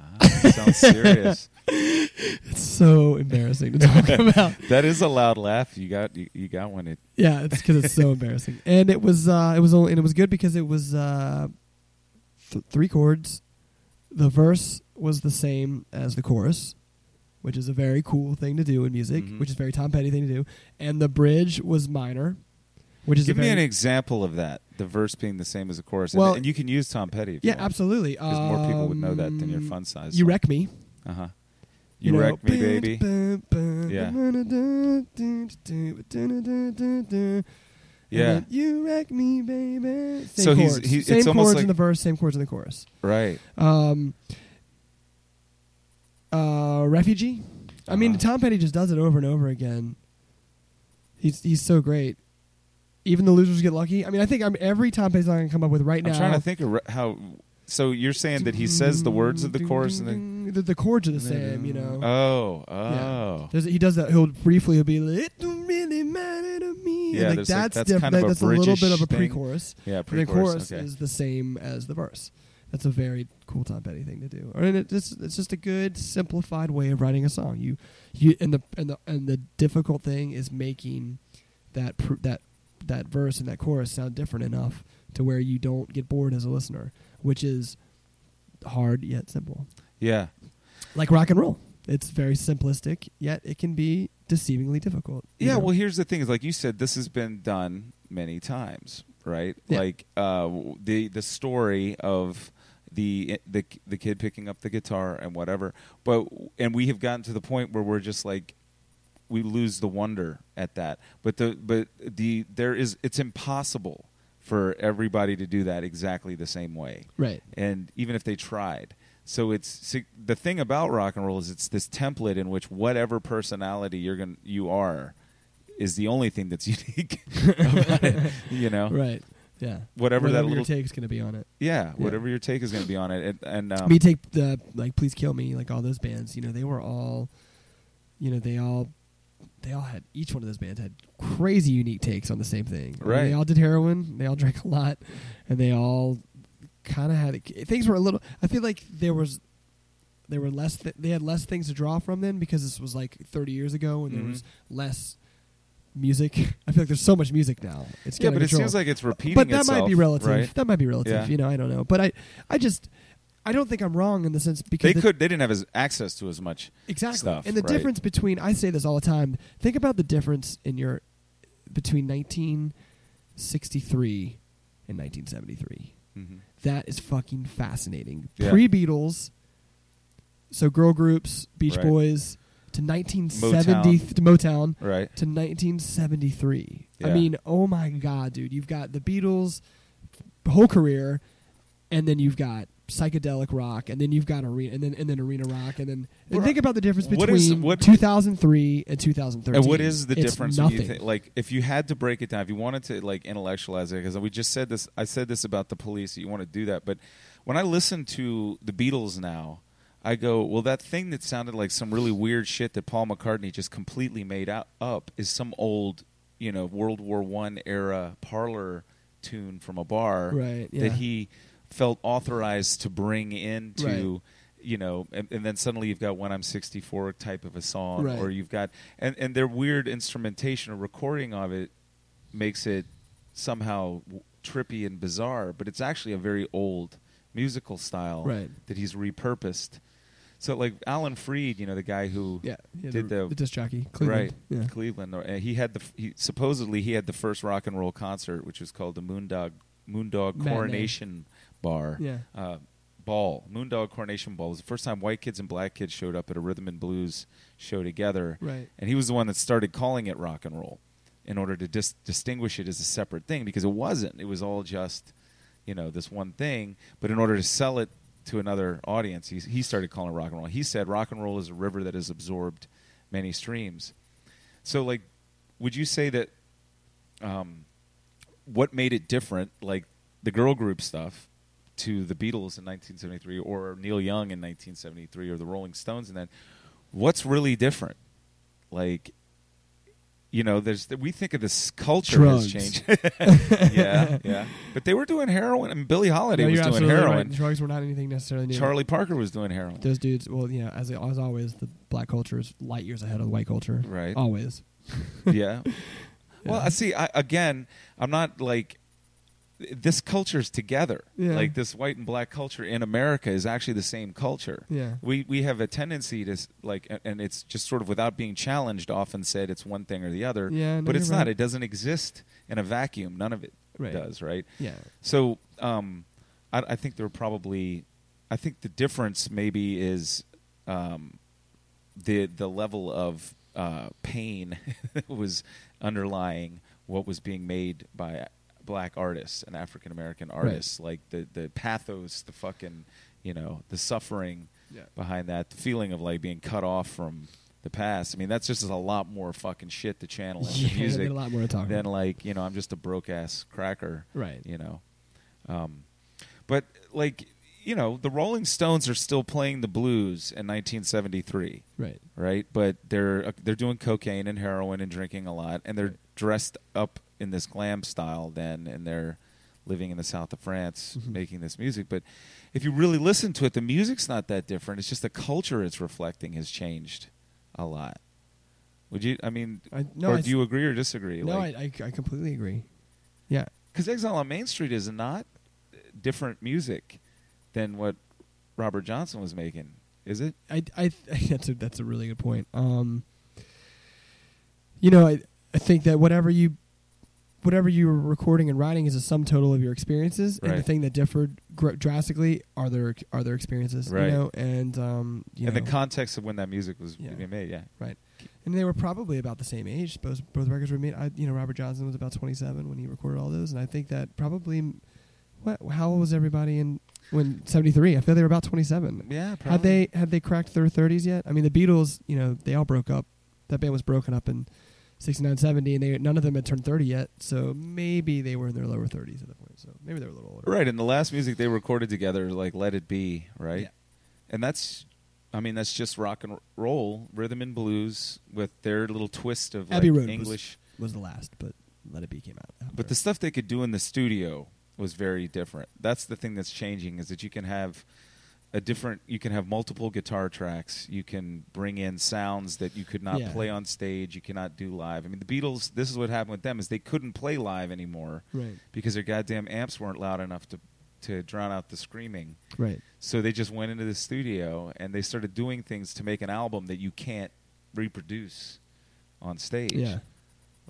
Ah, sounds serious. It's so embarrassing to talk about. that is a loud laugh. You got, you, you got one. It Yeah, it's because it's so embarrassing, and it was uh, it was only and it was good because it was uh, th- three chords. The verse was the same as the chorus, which is a very cool thing to do in music, Mhm. which is a very Tom Petty thing to do, and the bridge was minor, which is Give me an example of that. The verse being the same as the chorus. And- Well- and, you can use Tom Petty. If yeah, absolutely. Because more people would know that than your Um, fun size. You wreck me. Uh huh. You, know, me, baby. Yeah. Yeah. You wreck me, baby. Same So he's- chords. he- it's same chords like- in the verse, same chords in the chorus. Right. Um, uh, refugee. I mean, Uh-huh. Tom Petty just does it over and over again. He's he's so great. Even the losers get lucky. I mean, I think I'm every Tom Petty song I can come up with right now. I'm trying to think of re- how. So you're saying that he says the words of the chorus and then. the, the chords are the same. You know. Oh, Yeah. oh. There's, he does that. He'll briefly he'll be like, "It don't really matter to me." Yeah, And, like, there's, like, that's that's diff- kind of a that's a little bit of a British thing. pre-chorus. Yeah, And the pre-chorus. chorus okay. is the same as the verse. That's a very cool Tom Petty thing to do. And it, it's, it's just a good simplified way of writing a song. You you and the and the and the difficult thing is making that pr- that that verse and that chorus sound different enough to where you don't get bored as a listener, which is hard yet simple. Yeah. Like rock and roll. It's very simplistic, yet it can be deceivingly difficult. Yeah, know? well, here's the thing: is like you said, this has been done many times, right? Yeah. Like uh, the the story of the the the kid picking up the guitar and whatever. But and we have gotten to the point where we're just like we lose the wonder at that. But the but the there is it's impossible for everybody to do that exactly the same way right. and even if they tried. So it's the thing about rock and roll is it's this template in which whatever personality you're going you are is the only thing that's unique about it. You know, Right. Yeah. Whatever that Whatever little- your take's going to be on it. yeah, Yeah. whatever your take is going to be on it, and, and um, me take the like please kill me like all those bands you know they were all you know they all they all had each one of those bands had crazy unique takes on the same thing Right. they all did heroin they all drank a lot and they all kind of had things were a little i feel like there was there were less th- they had less things to draw from then because this was like 30 years ago and Mhm. there was less music i feel like there's so much music now it's yeah, but it control seems like it's repeating. but that itself, might be relative. right? That might be relative. Yeah. You know, I don't know. But I, I just, I don't think I'm wrong in the sense because They the- could. They didn't have as access to as much. exactly. stuff, and the right. difference between I say this all the time. Think about the difference in your between 1963 and 1973. Mhm. That is fucking fascinating. Yeah. Pre Beatles, so girl groups, Beach Right. Boys, to 1970 Motown. to Motown Right. to 1973. I mean, oh my god, dude! You've got the Beatles' whole career, and then you've got psychedelic rock, and then you've got arena, and then and then arena rock, and then and think about the difference between is- what- 2003 and 2013. And what is the It's difference? Nothing. think, like, if you had to break it down, if you wanted to like intellectualize it, because we just said this, I said this about the police. You want to do that, but when I listen to the Beatles now, I go, well, that thing that sounded like some really weird shit that Paul McCartney just completely made out, up is some old, you know, World War One era parlor tune from a bar Right, yeah. that he felt authorized to bring into Right. you know and, and then suddenly you've got when i'm 64 type of a song Right. or you've got and and their weird instrumentation or recording of it makes it somehow w- trippy and bizarre but it's actually a very old musical style Right. that he's repurposed so like alan freed you know the guy who Yeah, yeah did the, the- the disc jockey, Cleveland. Right, Yeah. Cleveland. or- uh, He had the he, supposedly he had the first rock and roll concert, which was called the Moondog Moondog Matinee. Coronation Bar. Yeah. Uh, ball Moondog Coronation Ball it was the first time white kids and black kids showed up at a rhythm and blues show together. Right. And he was the one that started calling it rock and roll, in order to dis- distinguish it as a separate thing because it wasn't. It was all just, you know, this one thing. But in order to sell it to another audience, he he started calling rock and roll. He said rock and roll is a river that has absorbed many streams. So, like, would you say that um, what made it different, like the girl group stuff, to the Beatles in 1973, or Neil Young in 1973, or the Rolling Stones, and then what's really different? Like, you know, there's we think of this culture Drugs. has changed. yeah, yeah, but they were doing heroin. I mean, Billie Holiday No, was doing heroin. Right. Drugs were not anything necessarily new. Charlie Parker was doing heroin. Those dudes, well, yeah, as as always, the black culture is light years ahead of the white culture. Right. Always. yeah. Well, I see. I, again, I'm not like this culture is together. Yeah. Like this white and black culture in America is actually the same culture. Yeah. We we have a tendency to like, and it's just sort of without being challenged, often said it's one thing or the other. Yeah, no, but it's you're not. right. It doesn't exist in a vacuum. None of it Right. does. Right. Yeah. So um, I, I think there are probably, I think the difference maybe is um, the the level of uh, pain that was underlying what was being made by black artists and African American artists, like the the pathos, the fucking, you know, the suffering Yeah. behind that, the feeling of like being cut off from the past. I mean, that's just a lot more fucking shit to channel into yeah, music a lot more to talk than about. like you know I'm just a broke ass cracker. Right. You know, um, but like you know the Rolling Stones are still playing the blues in 1973 Right. right? But they're uh, they're doing cocaine and heroin and drinking a lot, and they're dressed up in this glam style then, and they're living in the south of France Mhm. making this music. But if you really listen to it, the music's not that different. It's just the culture it's reflecting has changed a lot. Would you? I mean, I, no, or I, do you agree or disagree? no, I, I, I completely agree. Yeah. because Exile on Main Street is not different music than what Robert Johnson was making, is it? I, I that's a that's a really good point. Um, you know, I I think that whatever you whatever you were recording and writing is a sum total of your experiences, and the thing that differed gr- drastically are their are their experiences. Right. You know, and um, you and know, the context of when that music was Yeah. being made, yeah. Right. And they were probably about the same age. Both both records were made. I, you know, Robert Johnson was about twenty seven when he recorded all those, and I think that probably. What? How old was everybody in when seventy three? I feel they were about twenty seven. Yeah, probably. Had they had they cracked their thirties yet? I mean, the Beatles, you know, they all broke up. That band was broken up in 69, 70, and they none of them had turned thirty yet. So maybe they were in their lower thirties at that point. So maybe they were a little older. Right, and the last music they recorded together, like "Let It Be," right? Yeah. And that's, I mean, that's just rock and roll, rhythm and blues with their little twist of Abbey like Road was- English. Was the last, but Let It Be came out. After. But the stuff they could do in the studio was very different. That's the thing that's changing is that you can have a different, you can have multiple guitar tracks. You can bring in sounds that you could not Yeah. play on stage. You cannot do live. I mean, the Beatles. This is what happened with them is they couldn't play live anymore right, because their goddamn amps weren't loud enough to to drown out the screaming. right, So they just went into the studio and they started doing things to make an album that you can't reproduce on stage. yeah,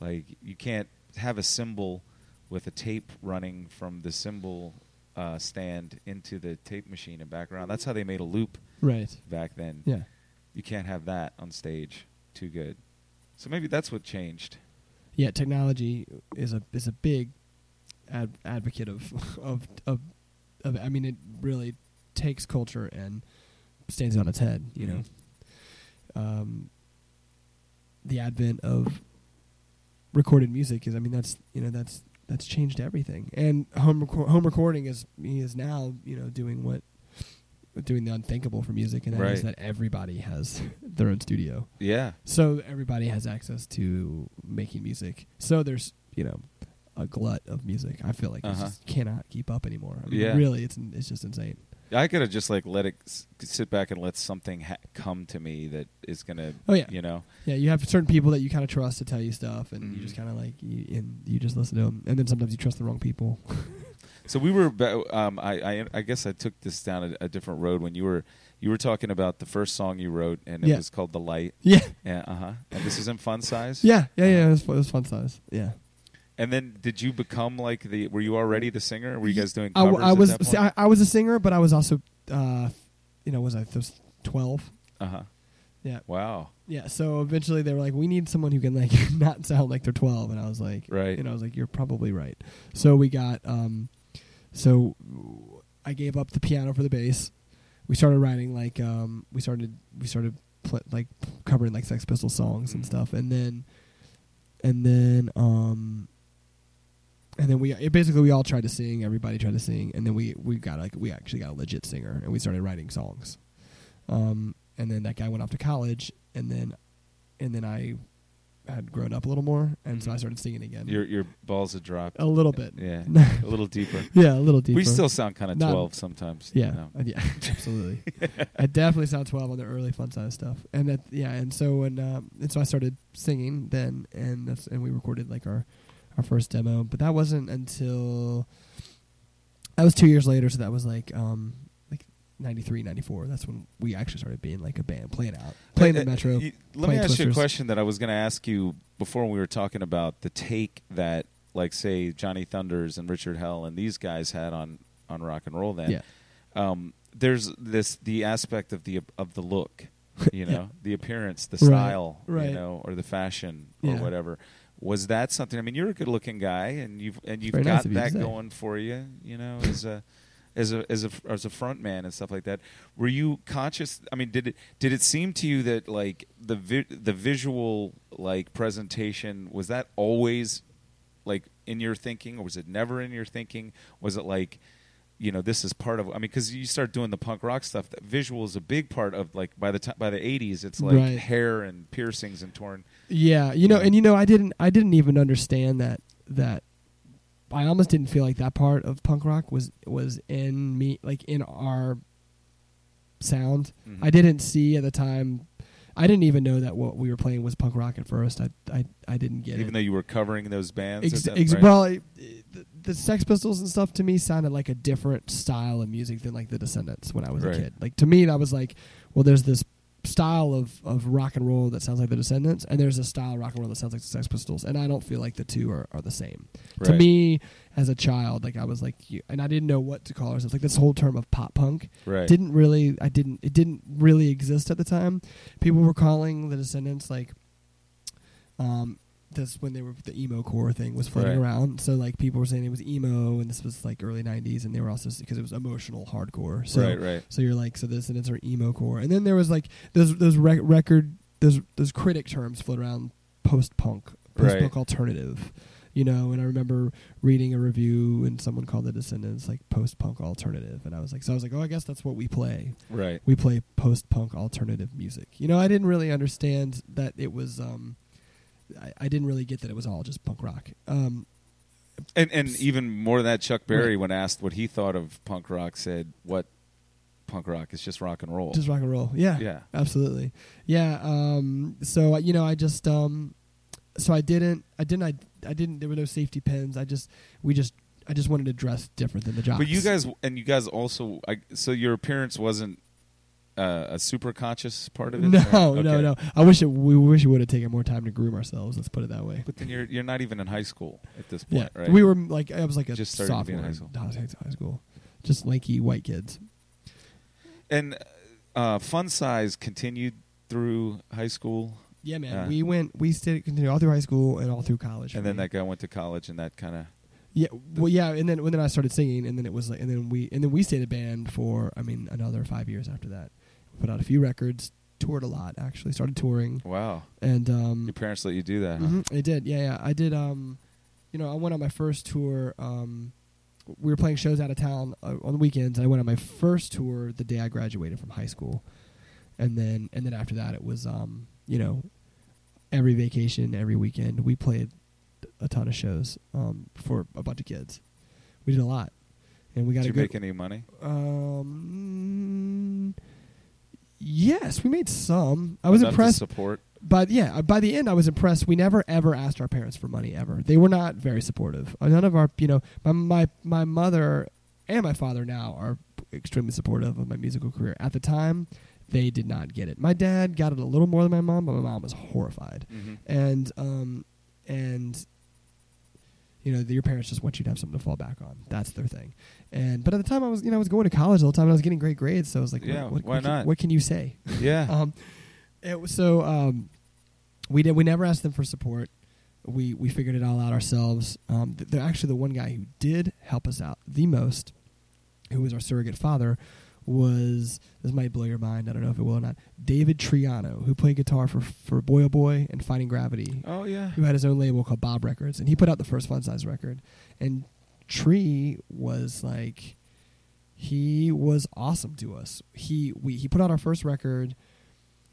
Like you can't have a cymbal with a tape running from the cymbal uh, stand into the tape machine and back around. That's how they made a loop right, back then. yeah, You can't have that on stage. Too good. So maybe that's what changed. yeah. Technology is a is a big ad- advocate of of of of. I mean, it really takes culture and stands it on its head. You know. Mhm. um, the advent of recorded music is I mean that's you know that's that's changed everything and home reco- home recording is he is now you know doing what doing the unthinkable for music and that is Right. that everybody has their own studio Yeah. so everybody has access to making music so there's you know a glut of music I feel like it Uh-huh. just cannot keep up anymore I mean Yeah. really it's it's just insane I could have just like let it s- sit back and let something ha- come to me that is gonna, Oh, yeah. you know, Yeah, you have certain people that you kind of trust to tell you stuff, and you just kind of like you, and you just listen to them, and then sometimes you trust the wrong people. So we were. ba- Um, I, I I guess I took this down a, a different road when you were you were talking about the first song you wrote, and it Yeah. was called "The Light." yeah, Yeah, uh huh. And this is in fun size. yeah, yeah, yeah. It was, it was fun size. Yeah, And then, did you become like the? Were you already the singer? Were you guys doing I, covers w- I was see, I, I was a singer, but I was also, uh, you know, was I was twelve? uh huh. Yeah, Wow. yeah. So eventually they were like, we need someone who can like not sound like they're twelve, and I was like, Right. and I was like, you're probably right. So we got, um, so I gave up the piano for the bass. We started writing like, um, we started we started pl- like covering like Sex Pistols songs and Mm. stuff, and then, and then, um, and then we it basically we all tried to sing. Everybody tried to sing, and then we we got like we actually got a legit singer, and we started writing songs. Um, and then that guy went off to college, and then, and then I had grown up a little more, and so I started singing again. Your your balls had dropped. a little bit, Yeah. a little deeper. yeah, a little deeper. We still sound kind of twelve sometimes. yeah, you know. uh, yeah, absolutely. I definitely sound twelve on the early fun size stuff, and that yeah, and so when um, and so I started singing then, and that's and we recorded like our our first demo, but that wasn't until that was two years later, so that was like um like 93, 94. That's when we actually started being like a band, playing out, playing Uh, the Metro. you- let me ask you a question that I was going to ask you before we were talking about the take that, like, say Johnny Thunders and Richard Hell and these guys had on on rock and roll. Then, Yeah. um, there's this the aspect of the of the look, you know, Yeah. the appearance, the Right, style, right. you know, or the fashion or Yeah. whatever. Was that something? I mean, you're a good-looking guy, and you've and you've Very got nice you that going for you. You know, as a as a as a as a front man and stuff like that. Were you conscious? I mean, did it did it seem to you that like the vi- the visual like presentation was that always like in your thinking, or was it never in your thinking? Was it like you know this is part of i mean because you start doing the punk rock stuff that visual is a big part of like by the time by the 80s it's like Right. hair and piercings and torn Yeah, you know, and you know, I didn't, I didn't even understand that that. I almost didn't feel like that part of punk rock was was in me, like in our sound. Mhm. I didn't see at the time. I didn't even know that what we were playing was punk rock at first. I I, I didn't get even it. Even though you were covering those bands Ex- that- ex- right? Well, it- the, the Sex Pistols and stuff to me sounded like a different style of music than like the Descendents when I was Right. a kid. Like to me, that was like, well, there's this style of, of rock and roll that sounds like the Descendents, and there's a style of rock and roll that sounds like the Sex Pistols, and I don't feel like the two are, are the same. To me, as a child, like I was like, you, and I didn't know what to call ourselves. Like this whole term of pop punk right didn't really, I didn't, it didn't really exist at the time. People were calling the Descendents like, um, that's when they were the emo core thing was floating Right. around. So like people were saying it was emo, and this was like early '90s, and they were also because it was emotional hardcore. So right right so you're like, so the Descendents our emo core, and then there was like those those rec- record those those critic terms float around post punk, post punk Right. alternative. You know, and I remember reading a review and someone called the Descendents like post punk alternative, and I was like, so I was like, oh, I guess that's what we play. right We play post punk alternative music. You know, I didn't really understand that it was. um I, I didn't really get that it was all just punk rock. Um, and and even more than that chuck berry Right. when asked what he thought of punk rock said what punk rock is just rock and roll just rock and roll. Yeah, yeah absolutely yeah um so uh, you know i just um so i didn't i didn't i, I didn't there were no safety pins i just we just i just wanted to dress different than the jocks but you guys and you guys also I, so your appearance wasn't uh, a super conscious part of it? No or- no no. I wish it, we wish we would have taken more time to groom ourselves let's put it that way. But then you're you're not even in high school at this yeah. point right? We were like i was like a Just started to be sophomore in high school. high high school. Just lanky white kids. And uh, fun size continued through high school? Yeah man. Yeah. we went we stayed continued all through high school and all through college and then me. that guy went to college and that kind of Yeah, well, yeah, and then and then I started singing, and then it was like, and then we and then we stayed a band for, I mean, another five years after that. Put out a few records, toured a lot, actually, started touring, wow and um, your parents let you do that huh? mhm, I did, yeah, yeah, I did. Um, you know, I went on my first tour. Um, we were playing shows out of town uh, on the weekends. I went on my first tour the day I graduated from high school, and then and then after that, it was, um, you know, every vacation, every weekend, we played a ton of shows um, for a bunch of kids. We did a lot, and we got did a you good. make any money Um, yes, we made some. I was Enough impressed, support but yeah, by the end, I was impressed. We never ever asked our parents for money ever. They were not very supportive. Uh, None of our, you know, my my my mother and my father now are extremely supportive of my musical career. At the time, they did not get it. My dad got it a little more than my mom, but my mom was horrified. mm-hmm. And um, and you know, your parents just want you to have something to fall back on. That's their thing. And but at the time, I was you know I was going to college all the time. and I was getting great grades, so I was like, Yeah, what, what, why what can- not? what can you say? yeah um, it was so um, we did. We never asked them for support. We we figured it all out ourselves. Um, th- they're actually the one guy who did help us out the most, who was our surrogate father, was this might blow your mind. I don't know if it will or not. David Triano, who played guitar for for Boy Oh Boy and Finding Gravity, oh yeah who had his own label called Bob Records, and he put out the first Fun Size record. And Tree was like, he was awesome to us. He we he put out our first record.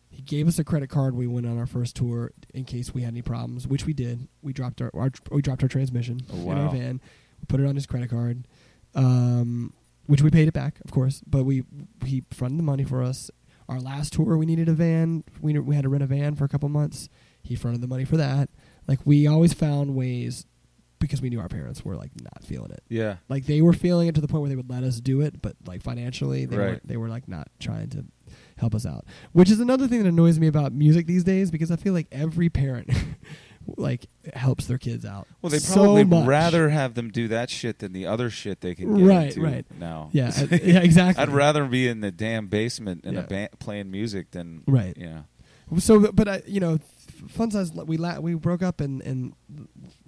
He gave us a credit card. We went on our first tour in case we had any problems, which we did. We dropped our, our we dropped our transmission Oh, in our van. We put it on his credit card, um, which we paid it back, of course. But we he fronted the money for us. Our last tour, we needed a van. We we had to rent a van for a couple months. He fronted the money for that. Like we always found ways because we knew our parents were like not feeling it. yeah Like they were feeling it to the point where they would let us do it, but like financially, they Right. were they were like not trying to help us out. Which is another thing that annoys me about music these days because I feel like every parent like helps their kids out. well they so probably much. rather have them do that shit than the other shit they can get Right, into right. now Yeah, uh, yeah, exactly. I'd rather be in the damn basement in Yeah. a band playing music than Right. Yeah, So, but uh, you know, Fun Size we la- we broke up in in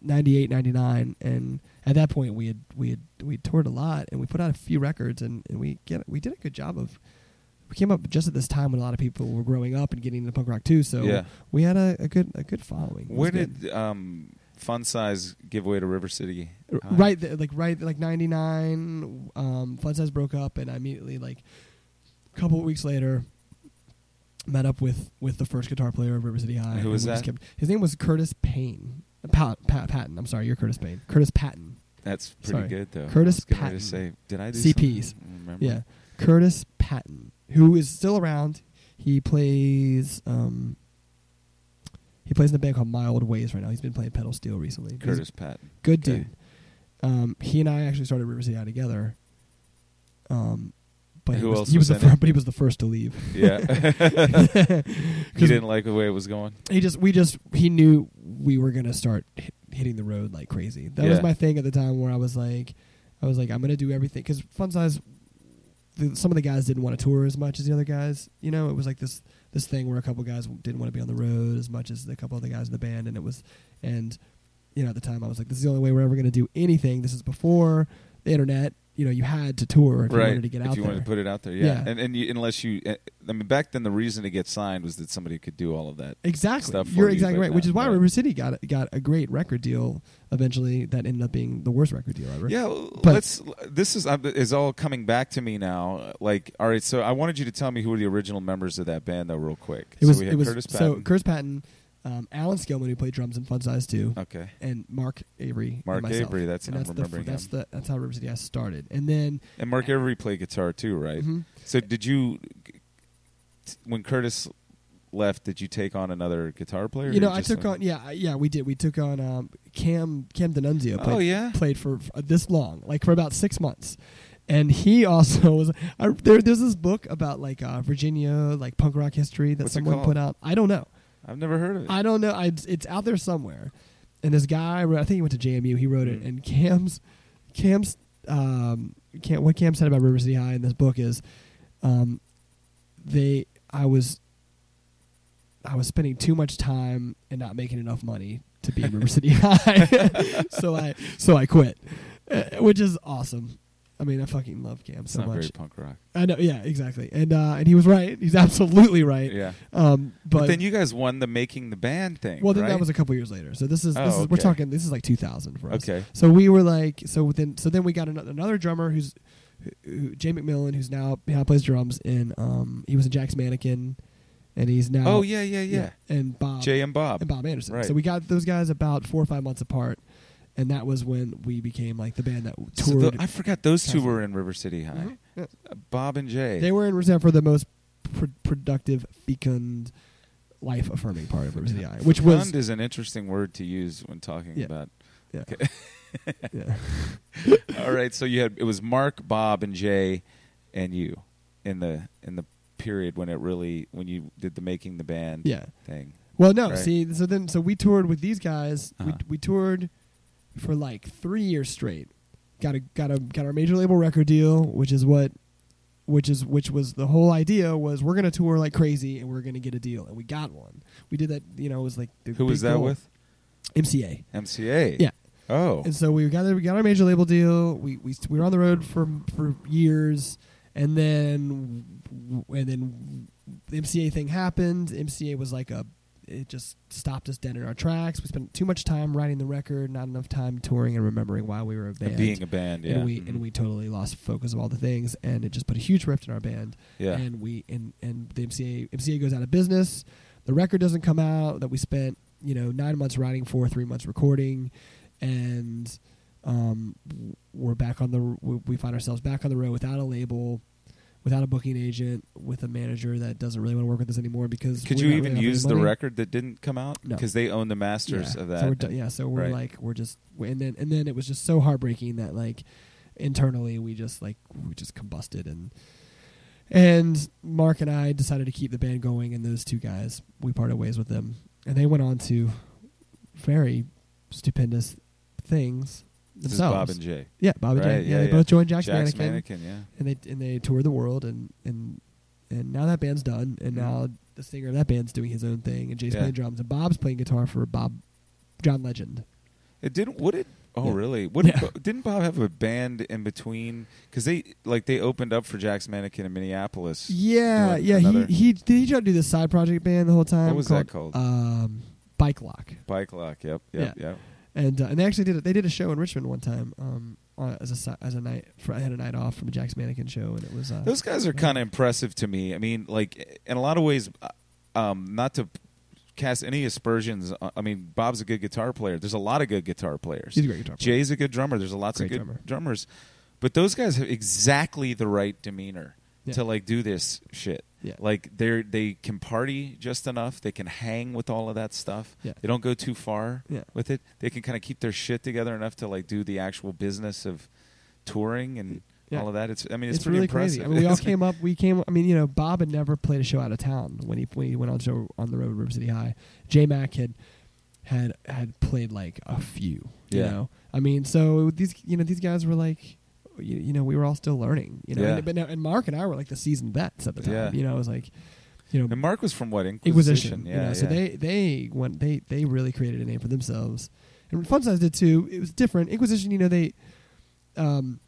98, 99, and at that point we had we had we toured a lot and we put out a few records and, and we get we did a good job of. We came up just at this time when a lot of people were growing up and getting into punk rock too. So Yeah. we had a, a good a good following. It Where good. did um, Fun Size give away to River City? High? right th- like right like 99 um fun size broke up and i immediately like a couple of weeks later met up with with the first guitar player of river city high who was that? kept- his name was curtis payne Pat, Pat, patton i'm sorry you're curtis payne curtis patton That's pretty Sorry. good though. Curtis Patton. say, did I do CPs. I yeah curtis patton who is still around he plays um he plays in a band called mild ways right now he's been playing pedal steel recently Curtis Patton. good Okay. dude um, he and I actually started River City High together. Um, but Who he was, else he was, was the in fir- but he was the first to leave. Yeah. he didn't like the way it was going. he just we just he knew we were gonna start hit, hitting the road like crazy. That was my thing at the time where I was like, I was like, I'm gonna do everything because Fun Size. The, some of the guys didn't want to tour as much as the other guys. You know, it was like this this thing where a couple guys didn't want to be on the road as much as a couple of other guys in the band, and it was and you know at the time I was like, this is the only way we're ever gonna do anything. This is before the internet. You know, you had to tour if you right. wanted to get if out you there. wanted to put it out there, yeah. Yeah. And and you, unless you, uh, I mean, back then the reason to get signed was that somebody could do all of that. Exactly. stuff You're you, exactly but right. Which is why right. River City got got a great record deal eventually. That ended up being the worst record deal ever. Yeah, But- let's. This is is all coming back to me now. Like, all right, so I wanted you to tell me who were the original members of that band, though, real quick. It was so we had it was Curtis so Curtis Patton, um, Alan Skillman who played drums in Fun Size too, okay, and Mark Avery. Mark and myself. Avery, that's- and I'm that's the remembering that's him. the that's how River City High started. And then and Mark Avery played guitar too, right? Mhm. So did you, when Curtis left, did you take on another guitar player? you know I took on yeah yeah we did we took on um, Cam Cam Denunzio. Played, Oh yeah, played for f- this long, like for about six months. And he also was. I, there, there's this book about like uh, Virginia, like punk rock history that What's someone put out. I don't know. I've never heard of it. I don't know. I, it's out there somewhere. And this guy, wrote- I think he went to JMU. He wrote it. Mm. And Cam's, Cam's, um, Cam, what Cam said about River City High in this book is, um, they, I was, I was spending too much time and not making enough money to be in River City High. so I, so I quit, uh, which is awesome. I mean, I fucking love Cam it's so not much. very punk rock. I know, yeah, exactly, and uh, and he was right. He's absolutely right. Yeah, Um, but, but, then you guys won the making the band thing. well, then right? that was a couple years later. So this is, this Oh, is we're talking. This is like 2000 for us. okay. So we were like, so then, so then we got another, another drummer who's who, who, Jay McMillan, who's now now plays drums in. Um, he was in Jack's Mannequin, and he's now. Oh yeah, yeah, yeah. And Bob Jay and Bob. and Bob Anderson. Right. So we got those guys about four or five months apart, and that was when we became like the band that So toured. I forgot those two were in River City High. Mhm. Yeah. Bob and Jay. They were in reserve for the most pr- productive, fecund, life affirming part of River City High, which was Fecund is an interesting word to use when talking Yeah. about. yeah, Okay. yeah. All right, so you had it was Mark, Bob, and Jay, and you in the in the period when it really when you did the making the band yeah. thing. Well, no. Right. See, so then, so we toured with these guys. Uh-huh. We, we toured for like three years straight. Got a got a got our major label record deal, which is what, which is which was the whole idea was we're gonna tour like crazy and we're gonna get a deal, and we got one. We did that. You know, it was like the Who was that goal. with? MCA. MCA. Yeah. Oh. And so we got we got our major label deal. We we we were on the road for for years, and then and then the MCA thing happened. MCA was like a it just stopped us dead in our tracks. We spent too much time writing the record, not enough time touring and remembering why we were a band. And being a band, yeah. and we Mhm. and we totally lost focus of all the things, and it just put a huge rift in our band. yeah. And we and and the MCA MCA goes out of business. The record doesn't come out that we spent you know nine months writing for, three months recording, and um, we're back on the we find ourselves back on the road without a label, without a booking agent, with a manager that doesn't really want to work with us anymore because Could you even really use the record that didn't come out? No. Because they own the masters yeah. of that. So we're done, yeah, so we're Right. like we're just and then and then it was just so heartbreaking that like internally we just like we just combusted and and Mark and I decided to keep the band going and those two guys we parted ways with them and they went on to very stupendous things themselves. Bob and Jay. yeah, Bob and Right, Jay. Yeah, yeah, they yeah. both joined Jack's, Jack's Mannequin, Mannequin, yeah. and they and they toured the world and and and now that band's done, and now the singer of that band's doing his own thing, and Jay's Yeah. playing drums, and Bob's playing guitar for Bob John Legend. It didn't. What did? Oh, Yeah. really? What Yeah. did, didn't Bob have a band in between? Because they like they opened up for Jack's Mannequin in Minneapolis. Yeah, yeah. another- He he did he try to do this side project band the whole time? What was that called? Um, Bike Lock. Bike Lock. Yep. Yep. Yep. And uh, and they actually did it. They did a show in Richmond one time um, on, as a as a night. For, I had a night off from a Jack's Mannequin show, and it was uh, Those guys are kind of impressive to me. I mean, like in a lot of ways, uh, um, not to cast any aspersions. uh, I mean, Bob's a good guitar player. There's a lot of good guitar players. he's a great guitar player. Jay's a good drummer. There's a lots Great of good drummer. drummers, but those guys have exactly the right demeanor Yeah. to like do this shit. Yeah. Like they're they can party just enough. They can hang with all of that stuff. Yeah. They don't go too far Yeah. with it. They can kind of keep their shit together enough to like do the actual business of touring and Yeah. all of that. It's I mean it's, It's, pretty really impressive. crazy. I mean, we all came up. We came. I mean, you know, Bob had never played a show out of town when he when he went on show on the road with River City High. J Mac had had had played like a few. You Yeah. know, I mean, so these you know these guys were like. You, you know, we were all still learning. You know, Yeah. and, but now, and Mark and I were like the seasoned vets at the time. Yeah. You know, it was like, you know, And Mark was from what Inquisition? Inquisition. Yeah, you know, so they they went they they really created a name for themselves, and Fun Size did too. It was different. Inquisition, you know, they, um,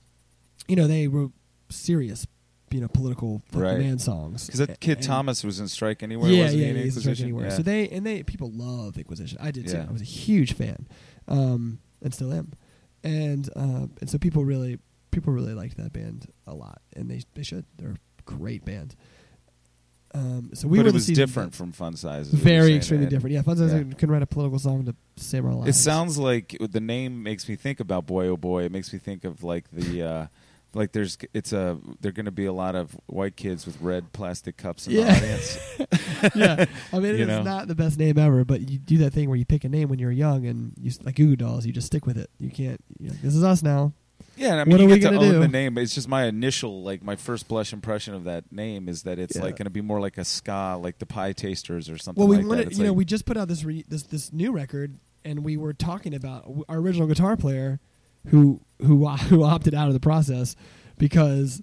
you know, they were serious, you know, political Right. man songs. because that kid And- Thomas was in Strike Anywhere. yeah, wasn't yeah, he, in he's Strike anywhere. Yeah. So they and they people love Inquisition. I did too. I was a huge fan, um, and still am. And uh, and so people really people really liked that band a lot, and they they should. They're a great band. Um, so we but were it was different from Fun Size. is what you're Very extremely and different. Yeah, Fun Size Yeah. couldn't write a political song to save our lives. It sounds like the name makes me think about Boy Oh Boy. It makes me think of like the. Uh, like there's, it's a. they're going to be a lot of white kids with red plastic cups in Yeah. the audience. yeah. I mean, it's know? not the best name ever, but you do that thing where you pick a name when you're young and you like Goo Goo Dolls, you just stick with it. You can't. Like, this is us now. Yeah, and I mean, What you we get to own do? the name. It's just my initial, like my first blush impression of that name is that it's Yeah. like going to be more like a ska, like the Pietasters or something. Well, we like wanted, that. It's you know, like- we just put out this re- this this new record, and we were talking about w- our original guitar player, who who who opted out of the process because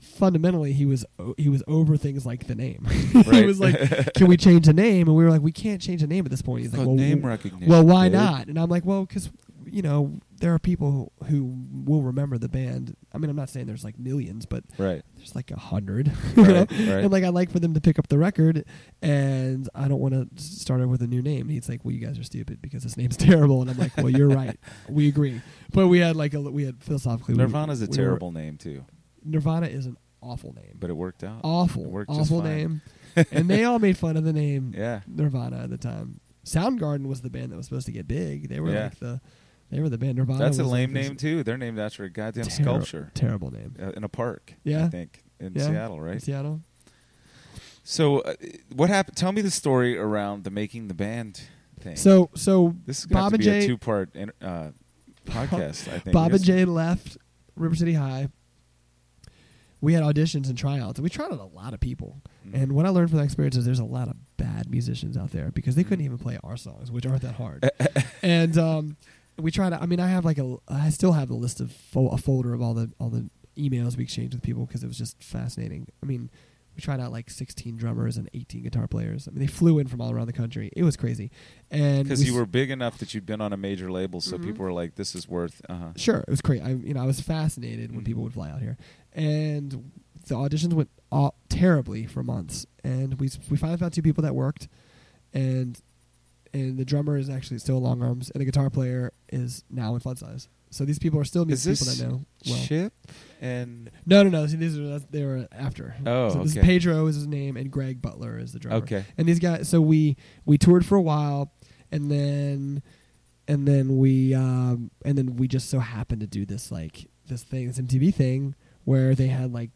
fundamentally he was o- he was over things like the name. he Right. was like, "Can we change the name?" And we were like, "We can't change the name at this point." He's like, Called "Well, name w- recognition. well, why dude. not?" And I'm like, "Well, because you know there are people who, will remember the band. I mean, I'm not saying there's like millions, but Right. there's like a hundred. Right, right. and like I'd like for them to pick up the record, and I don't want to start it with a new name. And he's like, "Well, you guys are stupid because this name's terrible," and I'm like, "Well, you're right. We agree." But we had like a we had philosophically we- Nirvana's a we were- terrible name too, Nirvana is an awful name, but it worked out. awful, It worked awful name, and they all made fun of the name Yeah. Nirvana at the time. Soundgarden was the band that was supposed to get big. They were Yeah. like the they were the band. Nirvana. That's a was lame like this name too. They're named after a goddamn terri- sculpture Terrible name. uh, in a park. Yeah. I think in Yeah. Seattle, In right? Seattle. So, uh, what happened? Tell me the story around the making the band thing. So so this is going Bob to and be Jay a two-part in, uh, podcast. I think Bob and Jay left River City High. We had auditions and tryouts, and we tried out a lot of people. Mhm. And what I learned from that experience is there's a lot of bad musicians out there because they couldn't Mhm. even play our songs, which aren't that hard. and um, we tried. to- I mean, I have like a, I still have a list of fo- a folder of all the all the emails we exchanged with people because it was just fascinating. I mean, we tried out like 16 drummers and 18 guitar players. I mean, they flew in from all around the country. It was crazy. And because we you were big enough that you'd been on a major label, so Mhm. people were like, "This is worth." Uh-huh. Sure, it was crazy. I you know I was fascinated when Mhm. people would fly out here, and the auditions went all terribly for months. And we we finally found two people that worked, and and the drummer is actually still Long Arms, and the guitar player is now in Fun Size. So these people are still Is people that know well. Chip and No, no, no. See, these are they were after. Oh, so this is okay. Pedro is his name, and Greg Butler is the drummer. okay, And these guys, so we we toured for a while, and then and then we um and then we just so happened to do this like this thing, this MTV thing where they had like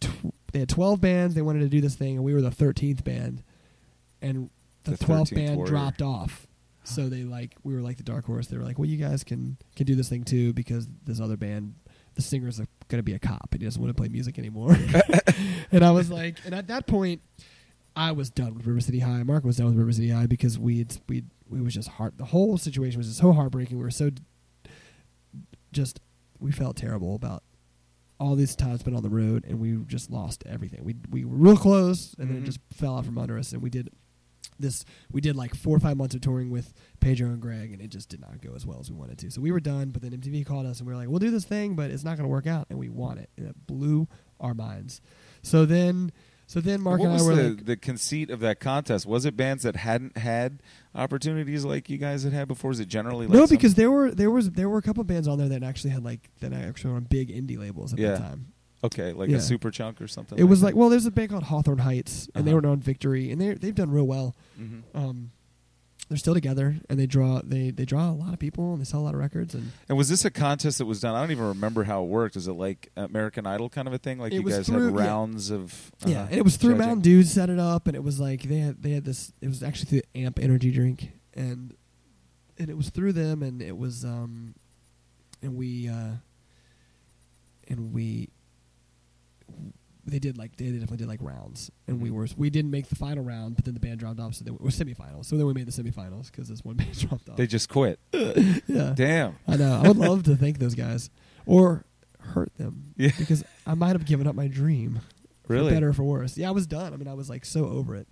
tw- they had twelve bands. They wanted to do this thing, and we were the thirteenth band, and the twelfth band warrior. dropped off. So they like we were like the dark horse. They were like, well, you guys can can do this thing too because this other band. The singer's going to be a cop and he doesn't want to play music anymore. and I was like, and at that point, I was done with River City High. Mark was done with River City High because we'd we we was just heart. The whole situation was just so heartbreaking. We were so just we felt terrible about all these times been on the road, and we just lost everything. We we were real close, and then Mhm. it just fell out from under us. And we did this. We did like four or five months of touring with Pedro and Greg, and it just did not go as well as we wanted to. So we were done. But then MTV called us, and we were like, "We'll do this thing, but it's not going to work out," and we want it, and it blew our minds. So then, so then Mark what and I was were the, like, the conceit of that contest? Was it bands that hadn't had opportunities like you guys had had before? Was it generally like no, because there were there was there were a couple bands on there that actually had like that actually were on big indie labels at Yeah. that time. Okay, like Yeah. a Superchunk or something. It was like well, there's a band called Hawthorne Heights, and they Uh-huh. were on Victory, and they they've done real well. Mhm. Um, they're still together, and they draw they they draw a lot of people, and they sell a lot of records, and And was this a contest that was done? I don't even remember how it worked. Is it like American Idol kind of a thing? Like It you was guys through- had yeah. rounds of yeah, uh, and it was through judging? Mountain Dew set it up, and it was like they had they had this. It was actually through Amp Energy Drink, and and it was through them, and it was um, and we uh, and we they did like they definitely did like rounds, and we Mhm. were we didn't make the final round, but then the band dropped off, so they were semifinals. So then we made the semifinals because this one band dropped off. They just quit. yeah, Damn. I know. I would love to thank those guys or hurt them Yeah. because I might have given up my dream. Really? For better or for worse. Yeah, I was done. I mean, I was like so over it.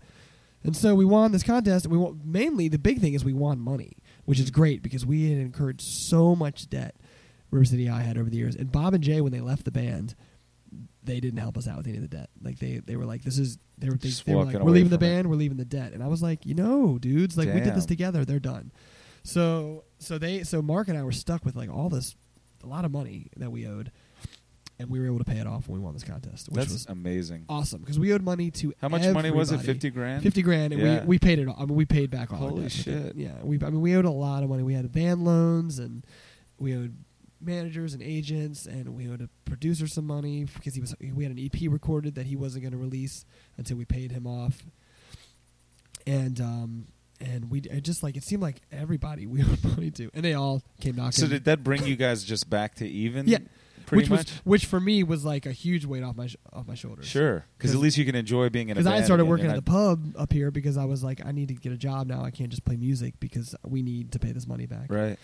And so we won this contest. And we won, mainly the big thing is we won money, which is great because we had incurred so much debt. River City I had over the years, and Bob and Jay when they left the band, they didn't help us out with any of the debt. Like they, they were like, "This is," they were, they, they were like, "We're leaving the from it. band. We're leaving the debt." And I was like, "You know, dudes, like we did this together. They're done." So, so they, so Mark and I were stuck with like all this, a lot of money that we owed, and we were able to pay it off when we won this contest, which That's was amazing. awesome because we owed money to How much money was it? Fifty grand. Fifty grand, and Yeah. we we paid it. all. I mean, we paid back all. Holy shit. Yeah, we. I mean, we owed a lot of money. We had van loans, and we owed managers and agents, and we owed a producer some money because he was. We had an EP recorded that he wasn't going to release until we paid him off, and um and we it just like it seemed like everybody we owed money to, and they all came knocking. So did that bring you guys just back to even? Yeah. Pretty which much. was which for me was like a huge weight off my sh- off my shoulders. Sure, because at least you can enjoy being in a because I started working at the pub up here because I was like, I need to get a job now. I can't just play music because we need to pay this money back. Right.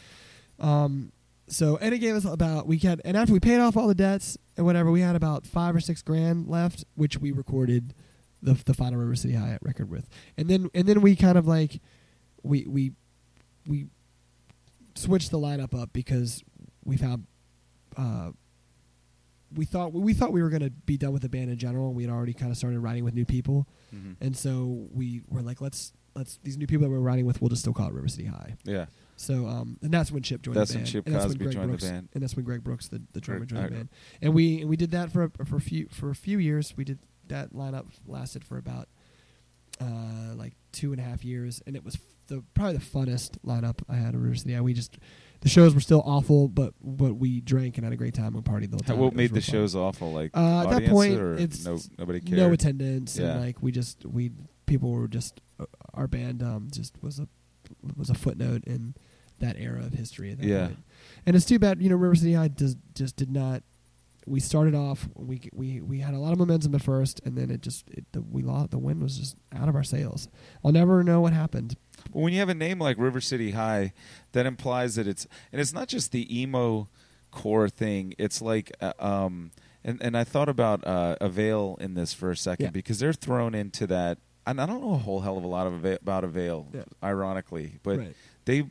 Um. So and it gave us about we had and after we paid off all the debts and whatever, we had about five or six grand left, which we recorded the the final River City High record with, and then and then we kind of like we we we switched the lineup up because we found. Uh, we thought we thought we were going to be done with the band in general. and We had already kind of started writing with new people, Mhm. and so we were like, let's let's these new people that we're writing with, we'll just still call it River City High. Yeah. So um, and that's when Chip joined That's the when band. Chip and that's Cosby when Greg joined the Brooks, band. and that's when Greg Brooks, the, the drummer, joined the band. And we and we did that for for a few for a few years. We did that lineup lasted for about uh, like two and a half years, and it was the probably the funnest lineup I had at River City. We just the shows were still awful, but but we drank and had a great time and partied the whole How- time. What made the fun. shows awful? Like Uh, at that point, it's no nobody cared. no attendance Yeah. and like we just we people were just uh, our band um just was a was a footnote in that era of history at that Yeah. point. and it's too bad you know River City High just just did not we started off we we we had a lot of momentum at first and then it just it, the we lost the wind was just out of our sails I'll never know what happened Well, when you have a name like River City High, that implies that it's and it's not just the emo core thing. It's like uh, um and and I thought about uh Avail in this for a second Yeah. because they're thrown into that and I don't know a whole hell of a lot of Avail, about Avail Yeah. ironically, but right they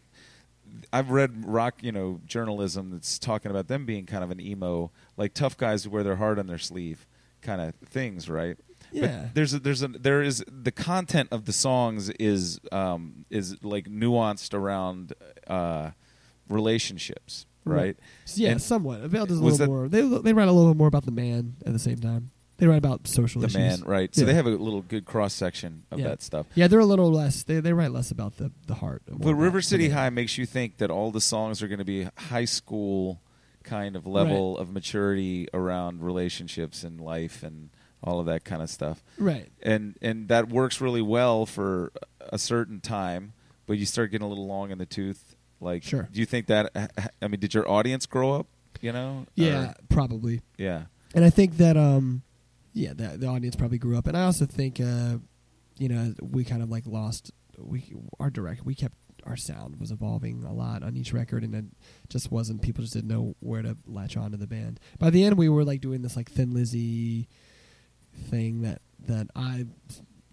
I've read rock, you know, journalism that's talking about them being kind of an emo, like tough guys who wear their heart on their sleeve kind of things, right? yeah. But there's a, there's a there is the content of the songs is um is like nuanced around uh relationships, Right. Yeah and somewhat. Avail does a little more. They they write a little bit more about the man at the same time they write about social The issues man, right? So Yeah. they have a little good cross section of Yeah. that stuff. Yeah, they're a little less. They they write less about the the heart. more But River City. High makes you think that all the songs are going to be high school kind of level of maturity around relationships and life and all of that kind of stuff. right? and and that works really well for a certain time but you start getting a little long in the tooth like Sure. do you think that i mean did your audience grow up you know Yeah, Or- probably. yeah And I think that um, yeah, the, the audience probably grew up, and I also think uh, you know, we kind of like lost we our direct we kept our sound was evolving a lot on each record, and it just wasn't. People just didn't know where to latch on to the band. By the end, we were like doing this like Thin Lizzy thing that that I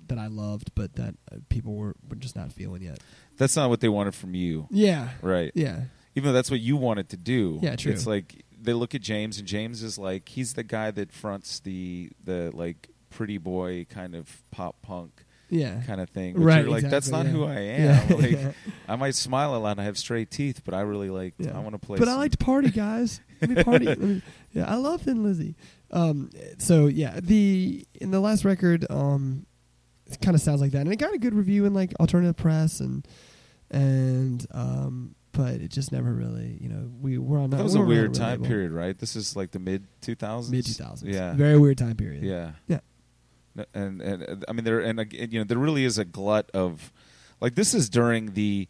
that I loved, but that uh, people were, were just not feeling yet. That's not what they wanted from you, Yeah, right? yeah, Even though that's what you wanted to do. Yeah, true. It's like they look at James, and James is like he's the guy that fronts the the like pretty boy kind of pop punk yeah. kind of thing. But Right, you're like that's not exactly, who. I am. Yeah, like yeah. I might smile a lot and I have straight teeth, but I really like Yeah. I want to play. But I like to party, guys. Let me party. Let me- yeah, I love Thin Lizzy. Um, so yeah, the in the last record, um, it kind of sounds like that, and it got a good review in like alternative press and and um, but it just never really, you know, we were on that That was we a weird time period, right? This is like the mid two thousands. mid two thousands. Yeah. very weird time period. Yeah. Yeah. And and I mean there and you know there really is a glut of like this is during the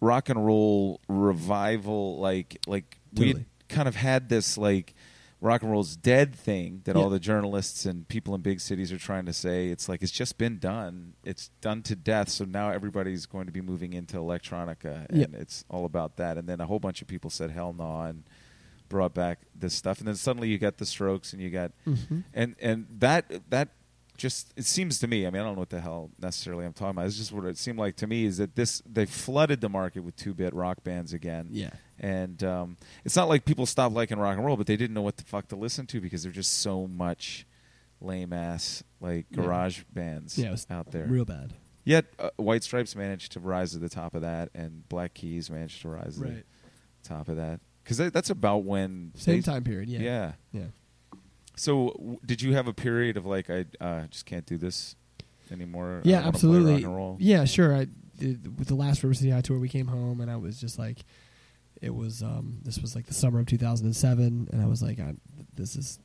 rock and roll revival like like we kind of had this like rock and roll's dead thing that Yeah. all the journalists and people in big cities are trying to say. It's like it's just been done. It's done to death. So now everybody's going to be moving into electronica and it's all about that. And then a whole bunch of people said hell no and brought back this stuff. And then suddenly you got the strokes and you got hmm and and that that just it seems to me. I mean, I don't know what the hell necessarily I'm talking about. It's just what it seemed like to me is that this they flooded the market with two bit rock bands again. Yeah. And um, it's not like people stopped liking rock and roll, but they didn't know what the fuck to listen to because there's just so much lame ass like Yeah. garage bands Yeah, it was out there. Real bad. Yet uh, White Stripes managed to rise to the top of that, and Black Keys managed to rise to Right. the top of that because that's about when Same they- time period. Yeah. yeah. Yeah. So, w- did you have a period of like I uh, just can't do this anymore? I Yeah, wanna play absolutely. and roll? Yeah, sure. I did with the last River City High tour. We came home, and I was just like, it was. um This was like the summer of 2007, and I was like, I, this is.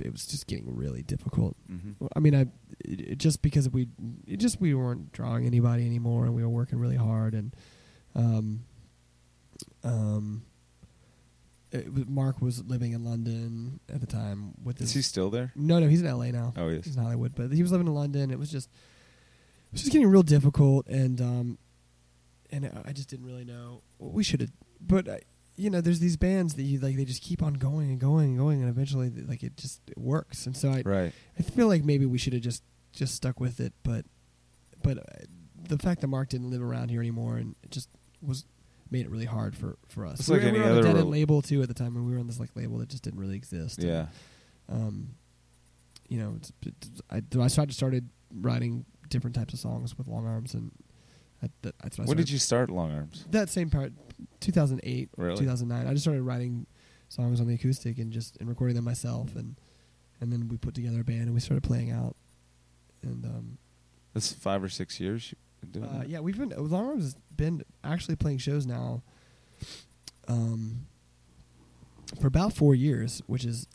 It was just getting really difficult. Mhm. I mean, I it, it- just because we it just we weren't drawing anybody anymore, and we were working really hard, and um, um, it, was- Mark was living in London at the time with Is his. he still there? no, no, he's in L.A. now. Oh, yes. He's in Hollywood, but he was living in London. It was just, it was just getting real difficult, and um, and I just didn't really know what we should have. But I, you know, there's these bands that you like, they just keep on going and going and going, and eventually, like it just it works. And so I, Right. I feel like maybe we should have just just stuck with it, but but uh, the fact that Mark didn't live around here anymore and it just was made it really hard for for us. It's we like were, we were on a dead end label too at the time, when we were on this like label that just didn't really exist. Yeah. um, you know, it's, it's, I, I started started writing different types of songs with long arms, and I, that, I When did you start Long Arms? That same part, 2008, Really? 2009. I just started writing songs on the acoustic and just and recording them myself, and and then we put together a band and we started playing out, and um, That's five or six years. You've been doing uh, that? yeah, we've been Long Arms has been actually playing shows now, um, for about four years, which is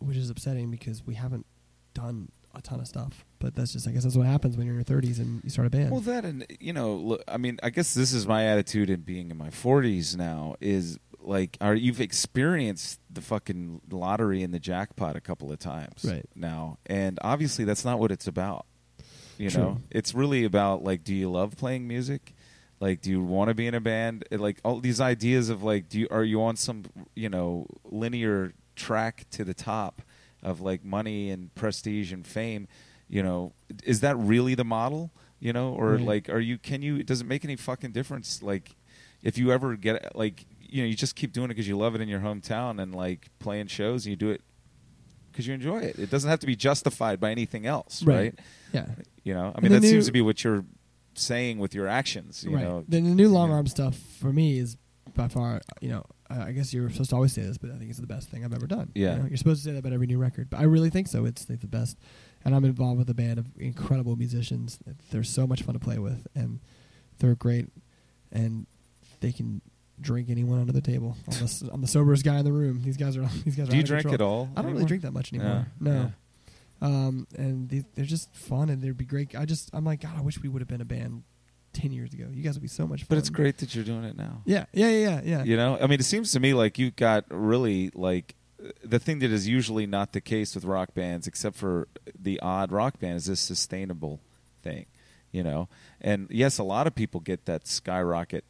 which is upsetting because we haven't done a ton of stuff. But that's just I guess that's what happens when you're in your 30s and you start a band. Well, that and you know, look, I mean, I guess this is my attitude in being in my forties now. Is like, are you've experienced the fucking lottery and the jackpot a couple of times Right. now, and obviously that's not what it's about. You True. know, it's really about like, do you love playing music? Like, do you want to be in a band? Like all these ideas of like, do you are you on some you know linear track to the top of like money and prestige and fame? You know, is that really the model? You know, or Right. like, are you? Can you? Does it make any fucking difference? Like, if you ever get like, you know, you just keep doing it because you love it in your hometown and like playing shows, and you do it because you enjoy it. It doesn't have to be justified by anything else, right? Right. yeah, You know, I mean, that seems to be what you're saying with your actions. You right. know, the, the new long arm stuff for me is by far, you know, I I guess you're supposed to always say this, but I think it's the best thing I've ever done. Yeah. you know? you're supposed to say that about every new record, but I really think so. It's like the best, and I'm involved with a band of incredible musicians. They're so much fun to play with, and they're great, and they can drink anyone under the table. I'm the, I'm the soberest guy in the room. These guys are. These guys are. do you drink control. at all? I don't really drink that much anymore. No. Um, and they, they're just fun, and they'd be great. I just, I'm like, God, I wish we would have been a band ten years ago. You guys would be so much fun. But it's great that you're doing it now. Yeah, yeah, yeah, yeah. yeah. You know, I mean, it seems to me like you got really like the thing that is usually not the case with rock bands, except for the odd rock band, is this sustainable thing. you know. And yes, a lot of people get that skyrocket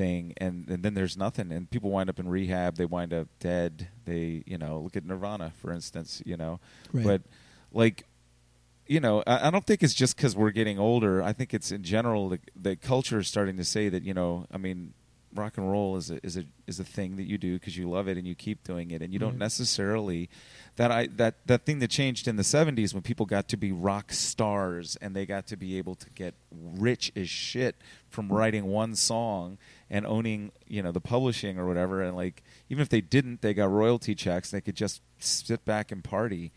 thing, and, and then there's nothing, and people wind up in rehab. They wind up dead. They, you know, look at Nirvana, for instance, you know. Right. But like, you know, I, don't think it's just because we're getting older. I think it's in general the, the culture is starting to say that, you know, I mean, rock and roll is a is a is a thing that you do because you love it and you keep doing it and you don't necessarily that I that that thing that changed in the 70s when people got to be rock stars and they got to be able to get rich as shit from mm. writing one song and owning you know the publishing or whatever. And like even if they didn't they got royalty checks. They could just sit back and party.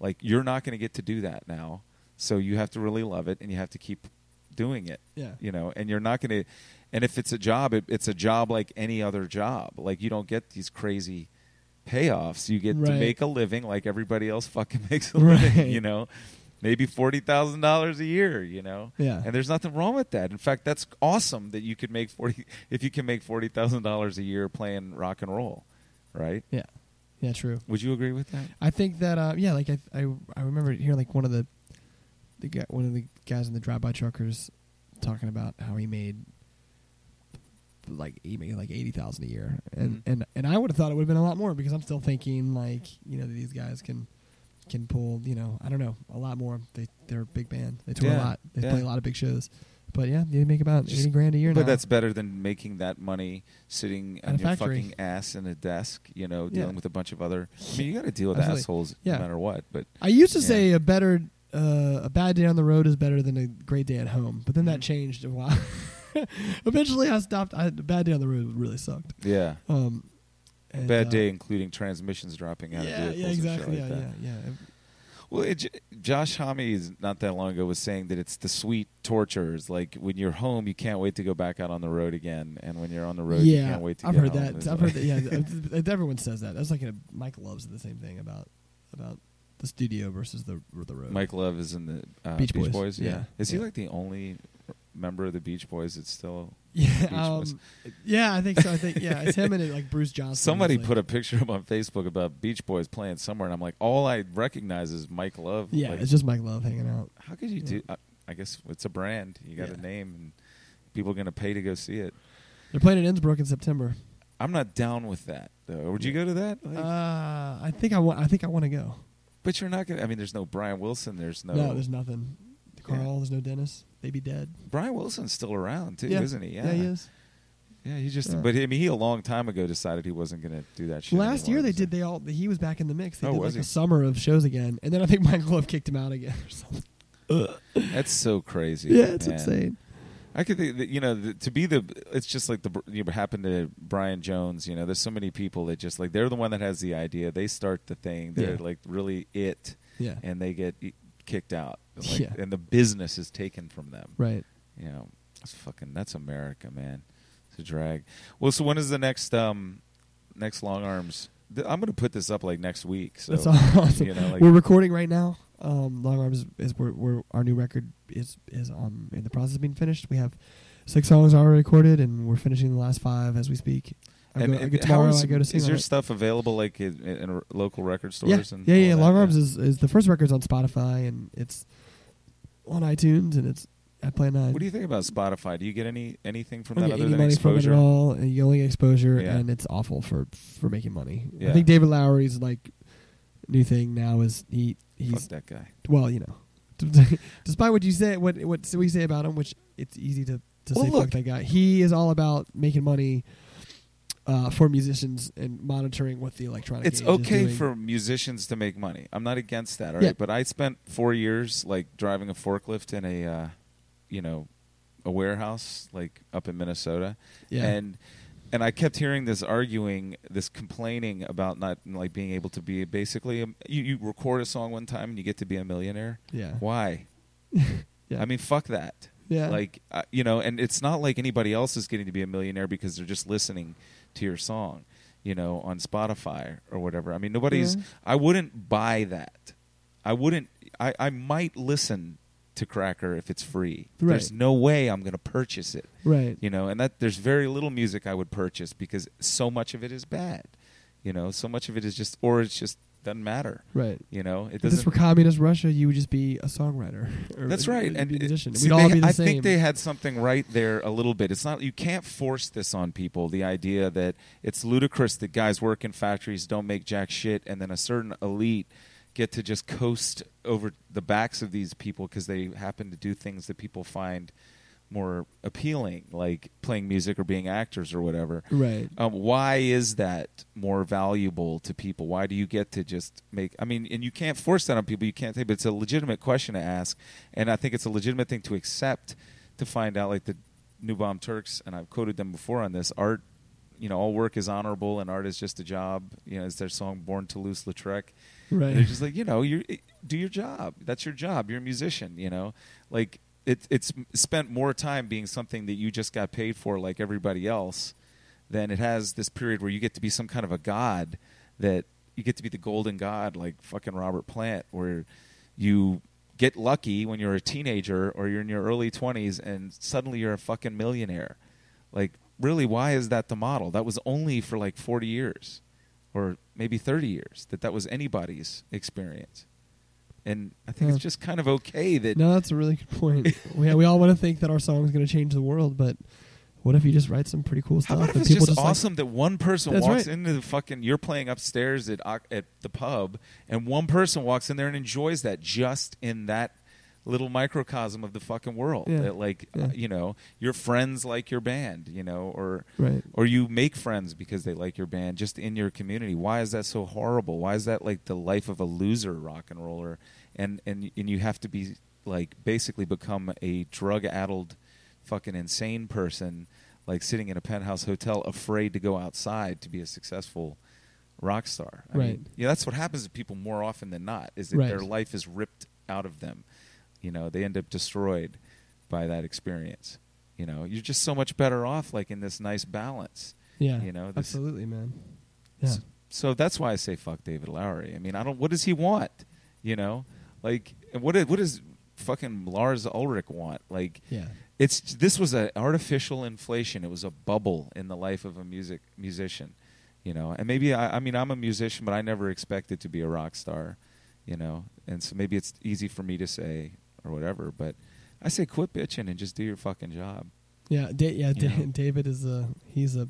Like you're not going to get to do that now. So you have to really love it and you have to keep doing it Yeah. you know? And you're not going to and if it's a job it, it's a job like any other job. Like you don't get these crazy payoffs. You get to make a living like everybody else fucking makes a Right. living you know maybe $40,000 a year you know Yeah. and there's nothing wrong with that in fact that's awesome that you could make 40 if you can make $40,000 a year playing rock and roll right Yeah. Yeah. True. would you agree with that I think that uh, yeah, like I, I I remember hearing like one of the the guy, one of the guys in the drive by truckers talking about how he made like he made like eighty thousand a year, and Mhm. and and I would have thought it would have been a lot more because I'm still thinking like you know that these guys can can pull you know I don't know a lot more. They they're a big band. They tour Yeah, a lot. They yeah. play a lot of big shows. But yeah, they make about Just- eighty grand a year But now. that's better than making that money sitting At on your factory. fucking ass in a desk, you know, Yeah. dealing with a bunch of other. I mean, you got to deal with Absolutely. assholes Yeah. no matter what. But I used to Yeah. say a better uh, a bad day on the road is better than a great day at home, but then that Mhm. changed a while. Eventually, I stopped. I, a bad day on the road really sucked. yeah, Um, and, bad uh, day, including transmissions dropping out Yeah, of vehicles yeah, exactly. shit Yeah, like that. yeah, yeah. Well, it, Josh Homme is not that long ago was saying that it's the sweet tortures. Like when you're home, you can't wait to go back out on the road again, and when you're on the road, you yeah, can't wait to I've get heard home. that. I've like- heard that. Yeah, everyone says that. That's like a, Mike loves the same thing about about the studio versus the the road. Mike Love is in the uh, Beach Beach, Boys. Boys. Yeah. Yeah. is he Yeah. like the only member of the Beach Boys that's still? yeah, um, yeah, I think so. I think yeah, it's him and like Bruce Johnston. Somebody like- put a picture up on Facebook about Beach Boys playing somewhere, and I'm like, all I recognize is Mike Love. Yeah, Like, it's just Mike Love hanging out. how could you yeah. do? I, I guess it's a brand. You got Yeah. a name, and people are going to pay to go see it. They're playing at Innsbruck in September. I'm not down with that. Though. Would you go to that? Like, Uh, I think I want. I think I want to go. but you're not going. to I mean, there's no Brian Wilson. There's no. No, there's nothing. Carl, there's no Dennis. They be dead. Brian Wilson's still around too, yeah. isn't he? Yeah, he is. Yeah, he just. Yeah. But I mean, he a long time ago decided he wasn't going to do that shit. Last year anymore, they so- did. They all. He was back in the mix. They Oh, did was like a summer of shows again, and then I think Mike Love kicked him out again or something. That's so crazy. Yeah, it's man. insane. I could think that, you know the, to be the it's just like the you know, happened to Brian Jones. You know, there's so many people that just like they're the one that has the idea. They start the thing. They're Yeah. like really it, Yeah. and they get kicked out. Like, Yeah. and the business is taken from them. Right. You know, it's fucking that's America, man. It's a drag. Well, so when is the next um next long arms? Th- I'm going to put this up like next week. So That's awesome. you know, like we're recording right now. Um, Long Arms is, is we're, we're, our new record is is um in the process of being finished. We have six songs already recorded, and we're finishing the last five as we speak. I and, go, I and go tomorrow. is, I go to sing is your stuff available like in, in local record Yeah, stores? And yeah, all yeah. that? Long Arms is, is the first record's on Spotify and it's on iTunes and it's at Plan Nine. What do you think about Spotify? Do you get any anything from that other any than money exposure? from it at all. and You only get exposure, Yeah. and it's awful for for making money. Yeah. I think David Lowery's like new thing now is he he's Fuck that guy. well, you know, despite what you say, what what we say about him, which it's easy to to Well, say look. fuck that guy. He is all about making money uh, for musicians and monitoring what the electronic. It's okay for musicians to make money. I'm not against that, all right? Yeah. But I spent four years like driving a forklift in a, uh, you know, a warehouse like up in Minnesota, yeah. and and I kept hearing this arguing, this complaining about not like being able to be basically a, you, you record a song one time and you get to be a millionaire. yeah. Why? Yeah. I mean, fuck that. yeah. Like uh, you know, and it's not like anybody else is getting to be a millionaire because they're just listening to your song, you know, on Spotify or whatever. I mean, nobody's. Yeah. I wouldn't buy that. I wouldn't. I I might listen to Cracker if it's free. Right. There's no way I'm going to purchase it. right. You know, and that there's very little music I would purchase because so much of it is bad. You know, so much of it is just, or it's just doesn't matter. Right. You know, it If this doesn't. were communist Russia, you would just be a songwriter. That's right, and it- musician. see, We'd all they- be the I same. think they had something right there a little bit. It's not you can't force this on people. The idea that it's ludicrous that guys work in factories don't make jack shit, and then a certain elite get to just coast over the backs of these people because they happen to do things that people find more appealing, like playing music or being actors or whatever. right. Um, why is that more valuable to people? Why do you get to just make? I mean, and you can't force that on people. You can't say, but it's a legitimate question to ask, and I think it's a legitimate thing to accept. To find out, like the New Bomb Turks, and I've quoted them before on this. Art, you know, all work is honorable, and art is just a job. You know, it's their song "Born Toulouse-Lautrec." Right. They're just like, you know, you do your job. That's your job. You're a musician. You know, like it, it's spent more time being something that you just got paid for, like everybody else, than it has this period where you get to be some kind of a god that you get to be the golden god, like fucking Robert Plant, where you get lucky when you're a teenager or you're in your early 20s and suddenly you're a fucking millionaire. Like, really, why is that the model? That was only for like 40 years or maybe 30 years that that was anybody's experience. And I think Yeah. it's just kind of okay that no, that's a really good point. we we all want to think that our song is going to change the world, but what if you just write some pretty cool How stuff about if it's just, like? awesome that one person walks right. into the fucking you're playing upstairs at uh, at the pub and one person walks in there and enjoys that just in that little microcosm of the fucking world Yeah. that like Yeah. uh, you know your friends like your band you know or Right. or you make friends because they like your band just in your community why is that so horrible why is that like the life of a loser rock and roller and and and you have to be like basically become a drug addled fucking insane person like sitting in a penthouse hotel afraid to go outside to be a successful rock star I Right. mean, yeah that's what happens to people more often than not is that Right. their life is ripped out of them you know they end up destroyed by that experience you know you're just so much better off like in this nice balance Yeah. you know, absolutely, man. Yeah. S- So that's why I say fuck David Lowery. I mean, I don't. What does he want? You know, like what? What does fucking Lars Ulrich want? Like, Yeah. it's this was an artificial inflation. It was a bubble in the life of a music musician. You know, and maybe I, I mean I'm a musician, but I never expected to be a rock star. You know, and so maybe it's easy for me to say or whatever, but I say quit bitching and just do your fucking job. Yeah. Da- yeah. Da- David is a he's a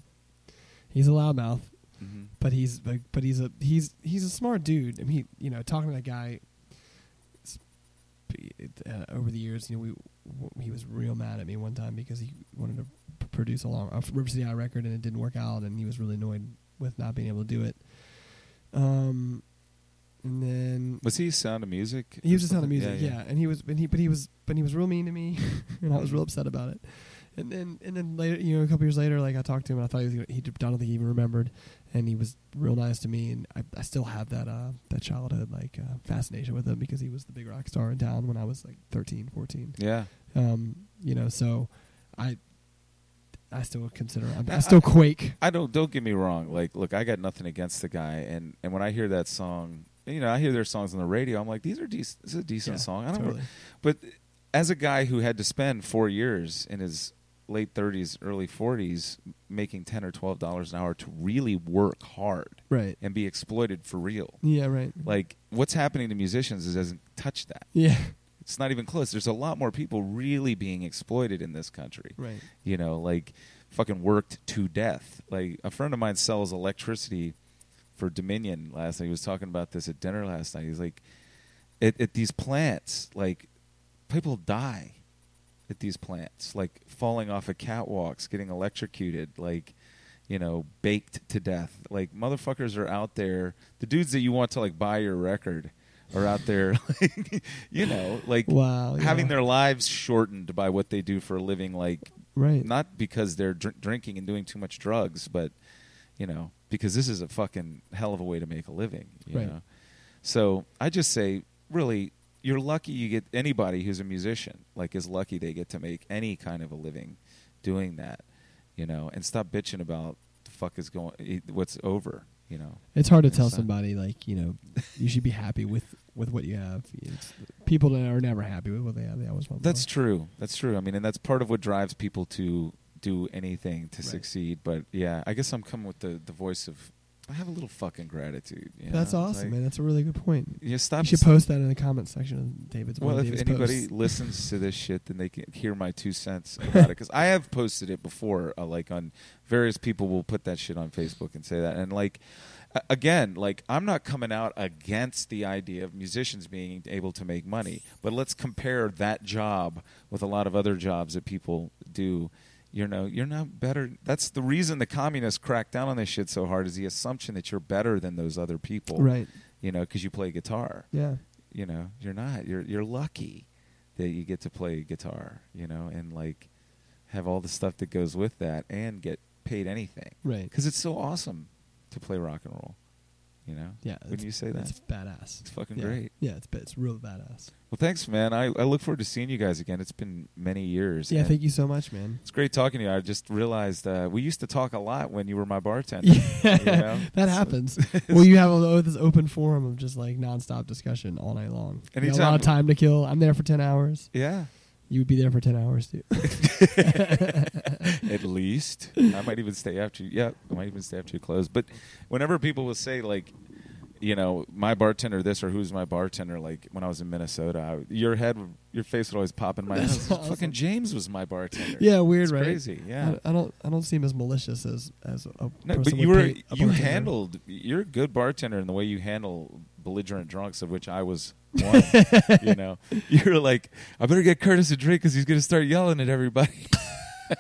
he's a loudmouth, Mm-hmm. but he's like, but he's a he's he's a smart dude. I mean, he, you know, talking to that guy uh, over the years, you know, we w- he was real mad at me one time because he wanted to p- produce a long a River City High record and it didn't work out, and he was really annoyed with not being able to do it. Um, and then Was he a Sound of Music? he was or Sound of music, yeah, And he was, but he, but he was, but he was real mean to me, and I was real upset about it. And then, and then later, you know, a couple years later, like I talked to him, and I thought he was, gonna, he, I don't think he even remembered, and he was real nice to me, and I, I still have that, uh, that childhood like uh, fascination with him because he was the big rock star in town when I was like 13, 14. Yeah. Um, you know, so I, I still consider, I, I I- still quake. I don't. Don't get me wrong. Like, look, I got nothing against the guy, and and when I hear that song, you know, I hear their songs on the radio. I'm like, these are decent. This is a decent Yeah, song. I don't. totally. But as a guy who had to spend four years in his late 30s, early 40s, making ten or twelve dollars an hour to really work hard Right. and be exploited for real, Yeah. Right. like what's happening to musicians is doesn't touch that. Yeah. It's not even close. There's a lot more people really being exploited in this country Right. you know, like fucking worked to death. Like a friend of mine sells electricity for Dominion last night. He was talking about this at dinner last night. He's like, at, at these plants, like people die at these plants, like falling off of catwalks, getting electrocuted, like you know, baked to death. Like motherfuckers are out there. The dudes that you want to like buy your record are out there, like, you know, like Wow. having yeah. their lives shortened by what they do for a living, like right. not because they're dr- drinking and doing too much drugs, but you know, because this is a fucking hell of a way to make a living. You Right. know, so I just say, really, you're lucky you get anybody who's a musician like is lucky they get to make any kind of a living doing that. You know, and stop bitching about the fuck is going, what's over. You know, It's hard to It's tell not- somebody like you know you should be happy with with what you have. It's, people that are never happy with what they have, they always want. That's more. true. That's true. I mean, and that's part of what drives people to do anything to Right. succeed. But yeah, I guess I'm coming with the, the voice of I have a little fucking gratitude. You That's know? Awesome, like, man. That's a really good point. Yeah, stop. You should post that in the comment section of David's. Well, if David's anybody posts. listens to this shit, then they can hear my two cents about it. Because I have posted it before, uh, like on various people will put that shit on Facebook and say that, and like again, like I'm not coming out against the idea of musicians being able to make money, but let's compare that job with a lot of other jobs that people do. You know, you're not better. That's the reason the communists crack down on this shit so hard is the assumption that you're better than those other people. right? You know, because you play guitar Yeah, you know you're not you're you're lucky that you get to play guitar you know and like have all the stuff that goes with that and get paid anything right. because it's so awesome to play rock and roll you know Yeah, when you say that That's badass. it's fucking yeah. great Yeah, it's it's real badass. well thanks man I, I look forward to seeing you guys again it's been many years Yeah, thank you so much, man. it's great talking to you i just realized uh, we used to talk a lot when you were my bartender Yeah, you know? that happens. well, you have a, this open forum of just like nonstop discussion all night long. You got a lot of time to kill. I'm there for ten hours. yeah You would be there for ten hours too. at least. I might even stay after you. Yeah, I might even stay after you close. But whenever people will say like, you know, my bartender this or who's my bartender, like when I was in Minnesota, I, your head, your face would always pop in my head. Awesome. Fucking James was my bartender. yeah, weird, It's right? crazy. Yeah. I, I don't. I don't seem as malicious as as a No, person but you were you handled. You're a good bartender in the way you handle belligerent drunks, of which I was one. you know, you're like, I better get Curtis a drink because he's going to start yelling at everybody.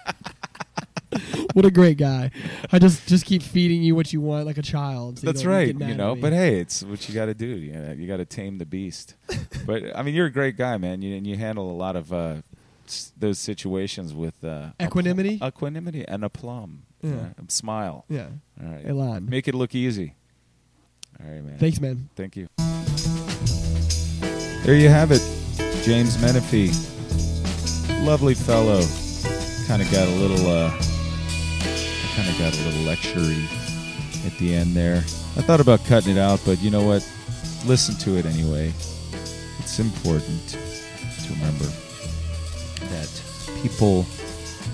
What a great guy! I just just keep feeding you what you want like a child. so That's don't right. You know, but hey, it's what you got to do. You know, you got to tame the beast. but I mean, you're a great guy, man. You, and you handle a lot of uh, s- those situations with uh, Equanimity? apl- equanimity, and aplomb. Yeah. Smile. yeah, All right. Elon. Make it look easy. All right, man. Thanks, man. Thank you. There you have it, James Menifee. Lovely fellow. Kind of got a little. Uh, kind of got a little lectury at the end there. I thought about cutting it out, but you know what? Listen to it anyway. It's important to remember that people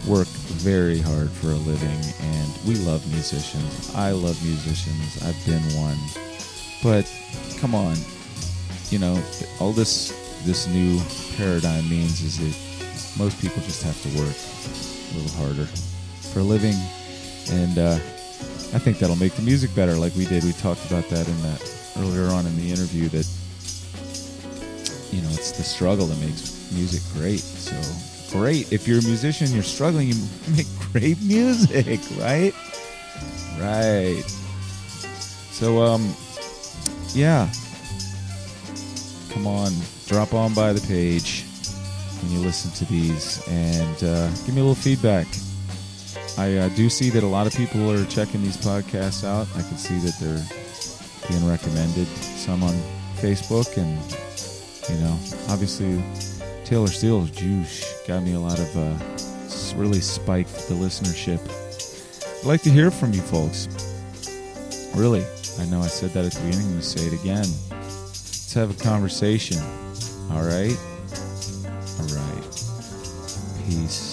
work very hard for a living, and we love musicians. I love musicians. I've been one. But come on, you know, all this this new paradigm means is that most people just have to work a little harder for a living, and uh, I think that'll make the music better. Like we did, we talked about that in that earlier on in the interview. That you know, it's the struggle that makes music great. So great if you're a musician, you're struggling, you make great music, right? Right. So um, yeah. Come on, drop on by the page when you listen to these and uh, give me a little feedback. I uh, do see that a lot of people are checking these podcasts out. I can see that they're being recommended. Some on Facebook, and you know, obviously, Taylor Steele's juice got me a lot of uh, really spiked the listenership. I'd like to hear from you folks. Really, I know I said that at the beginning. I'm going to say it again. Let's have a conversation. All right. All right. Peace.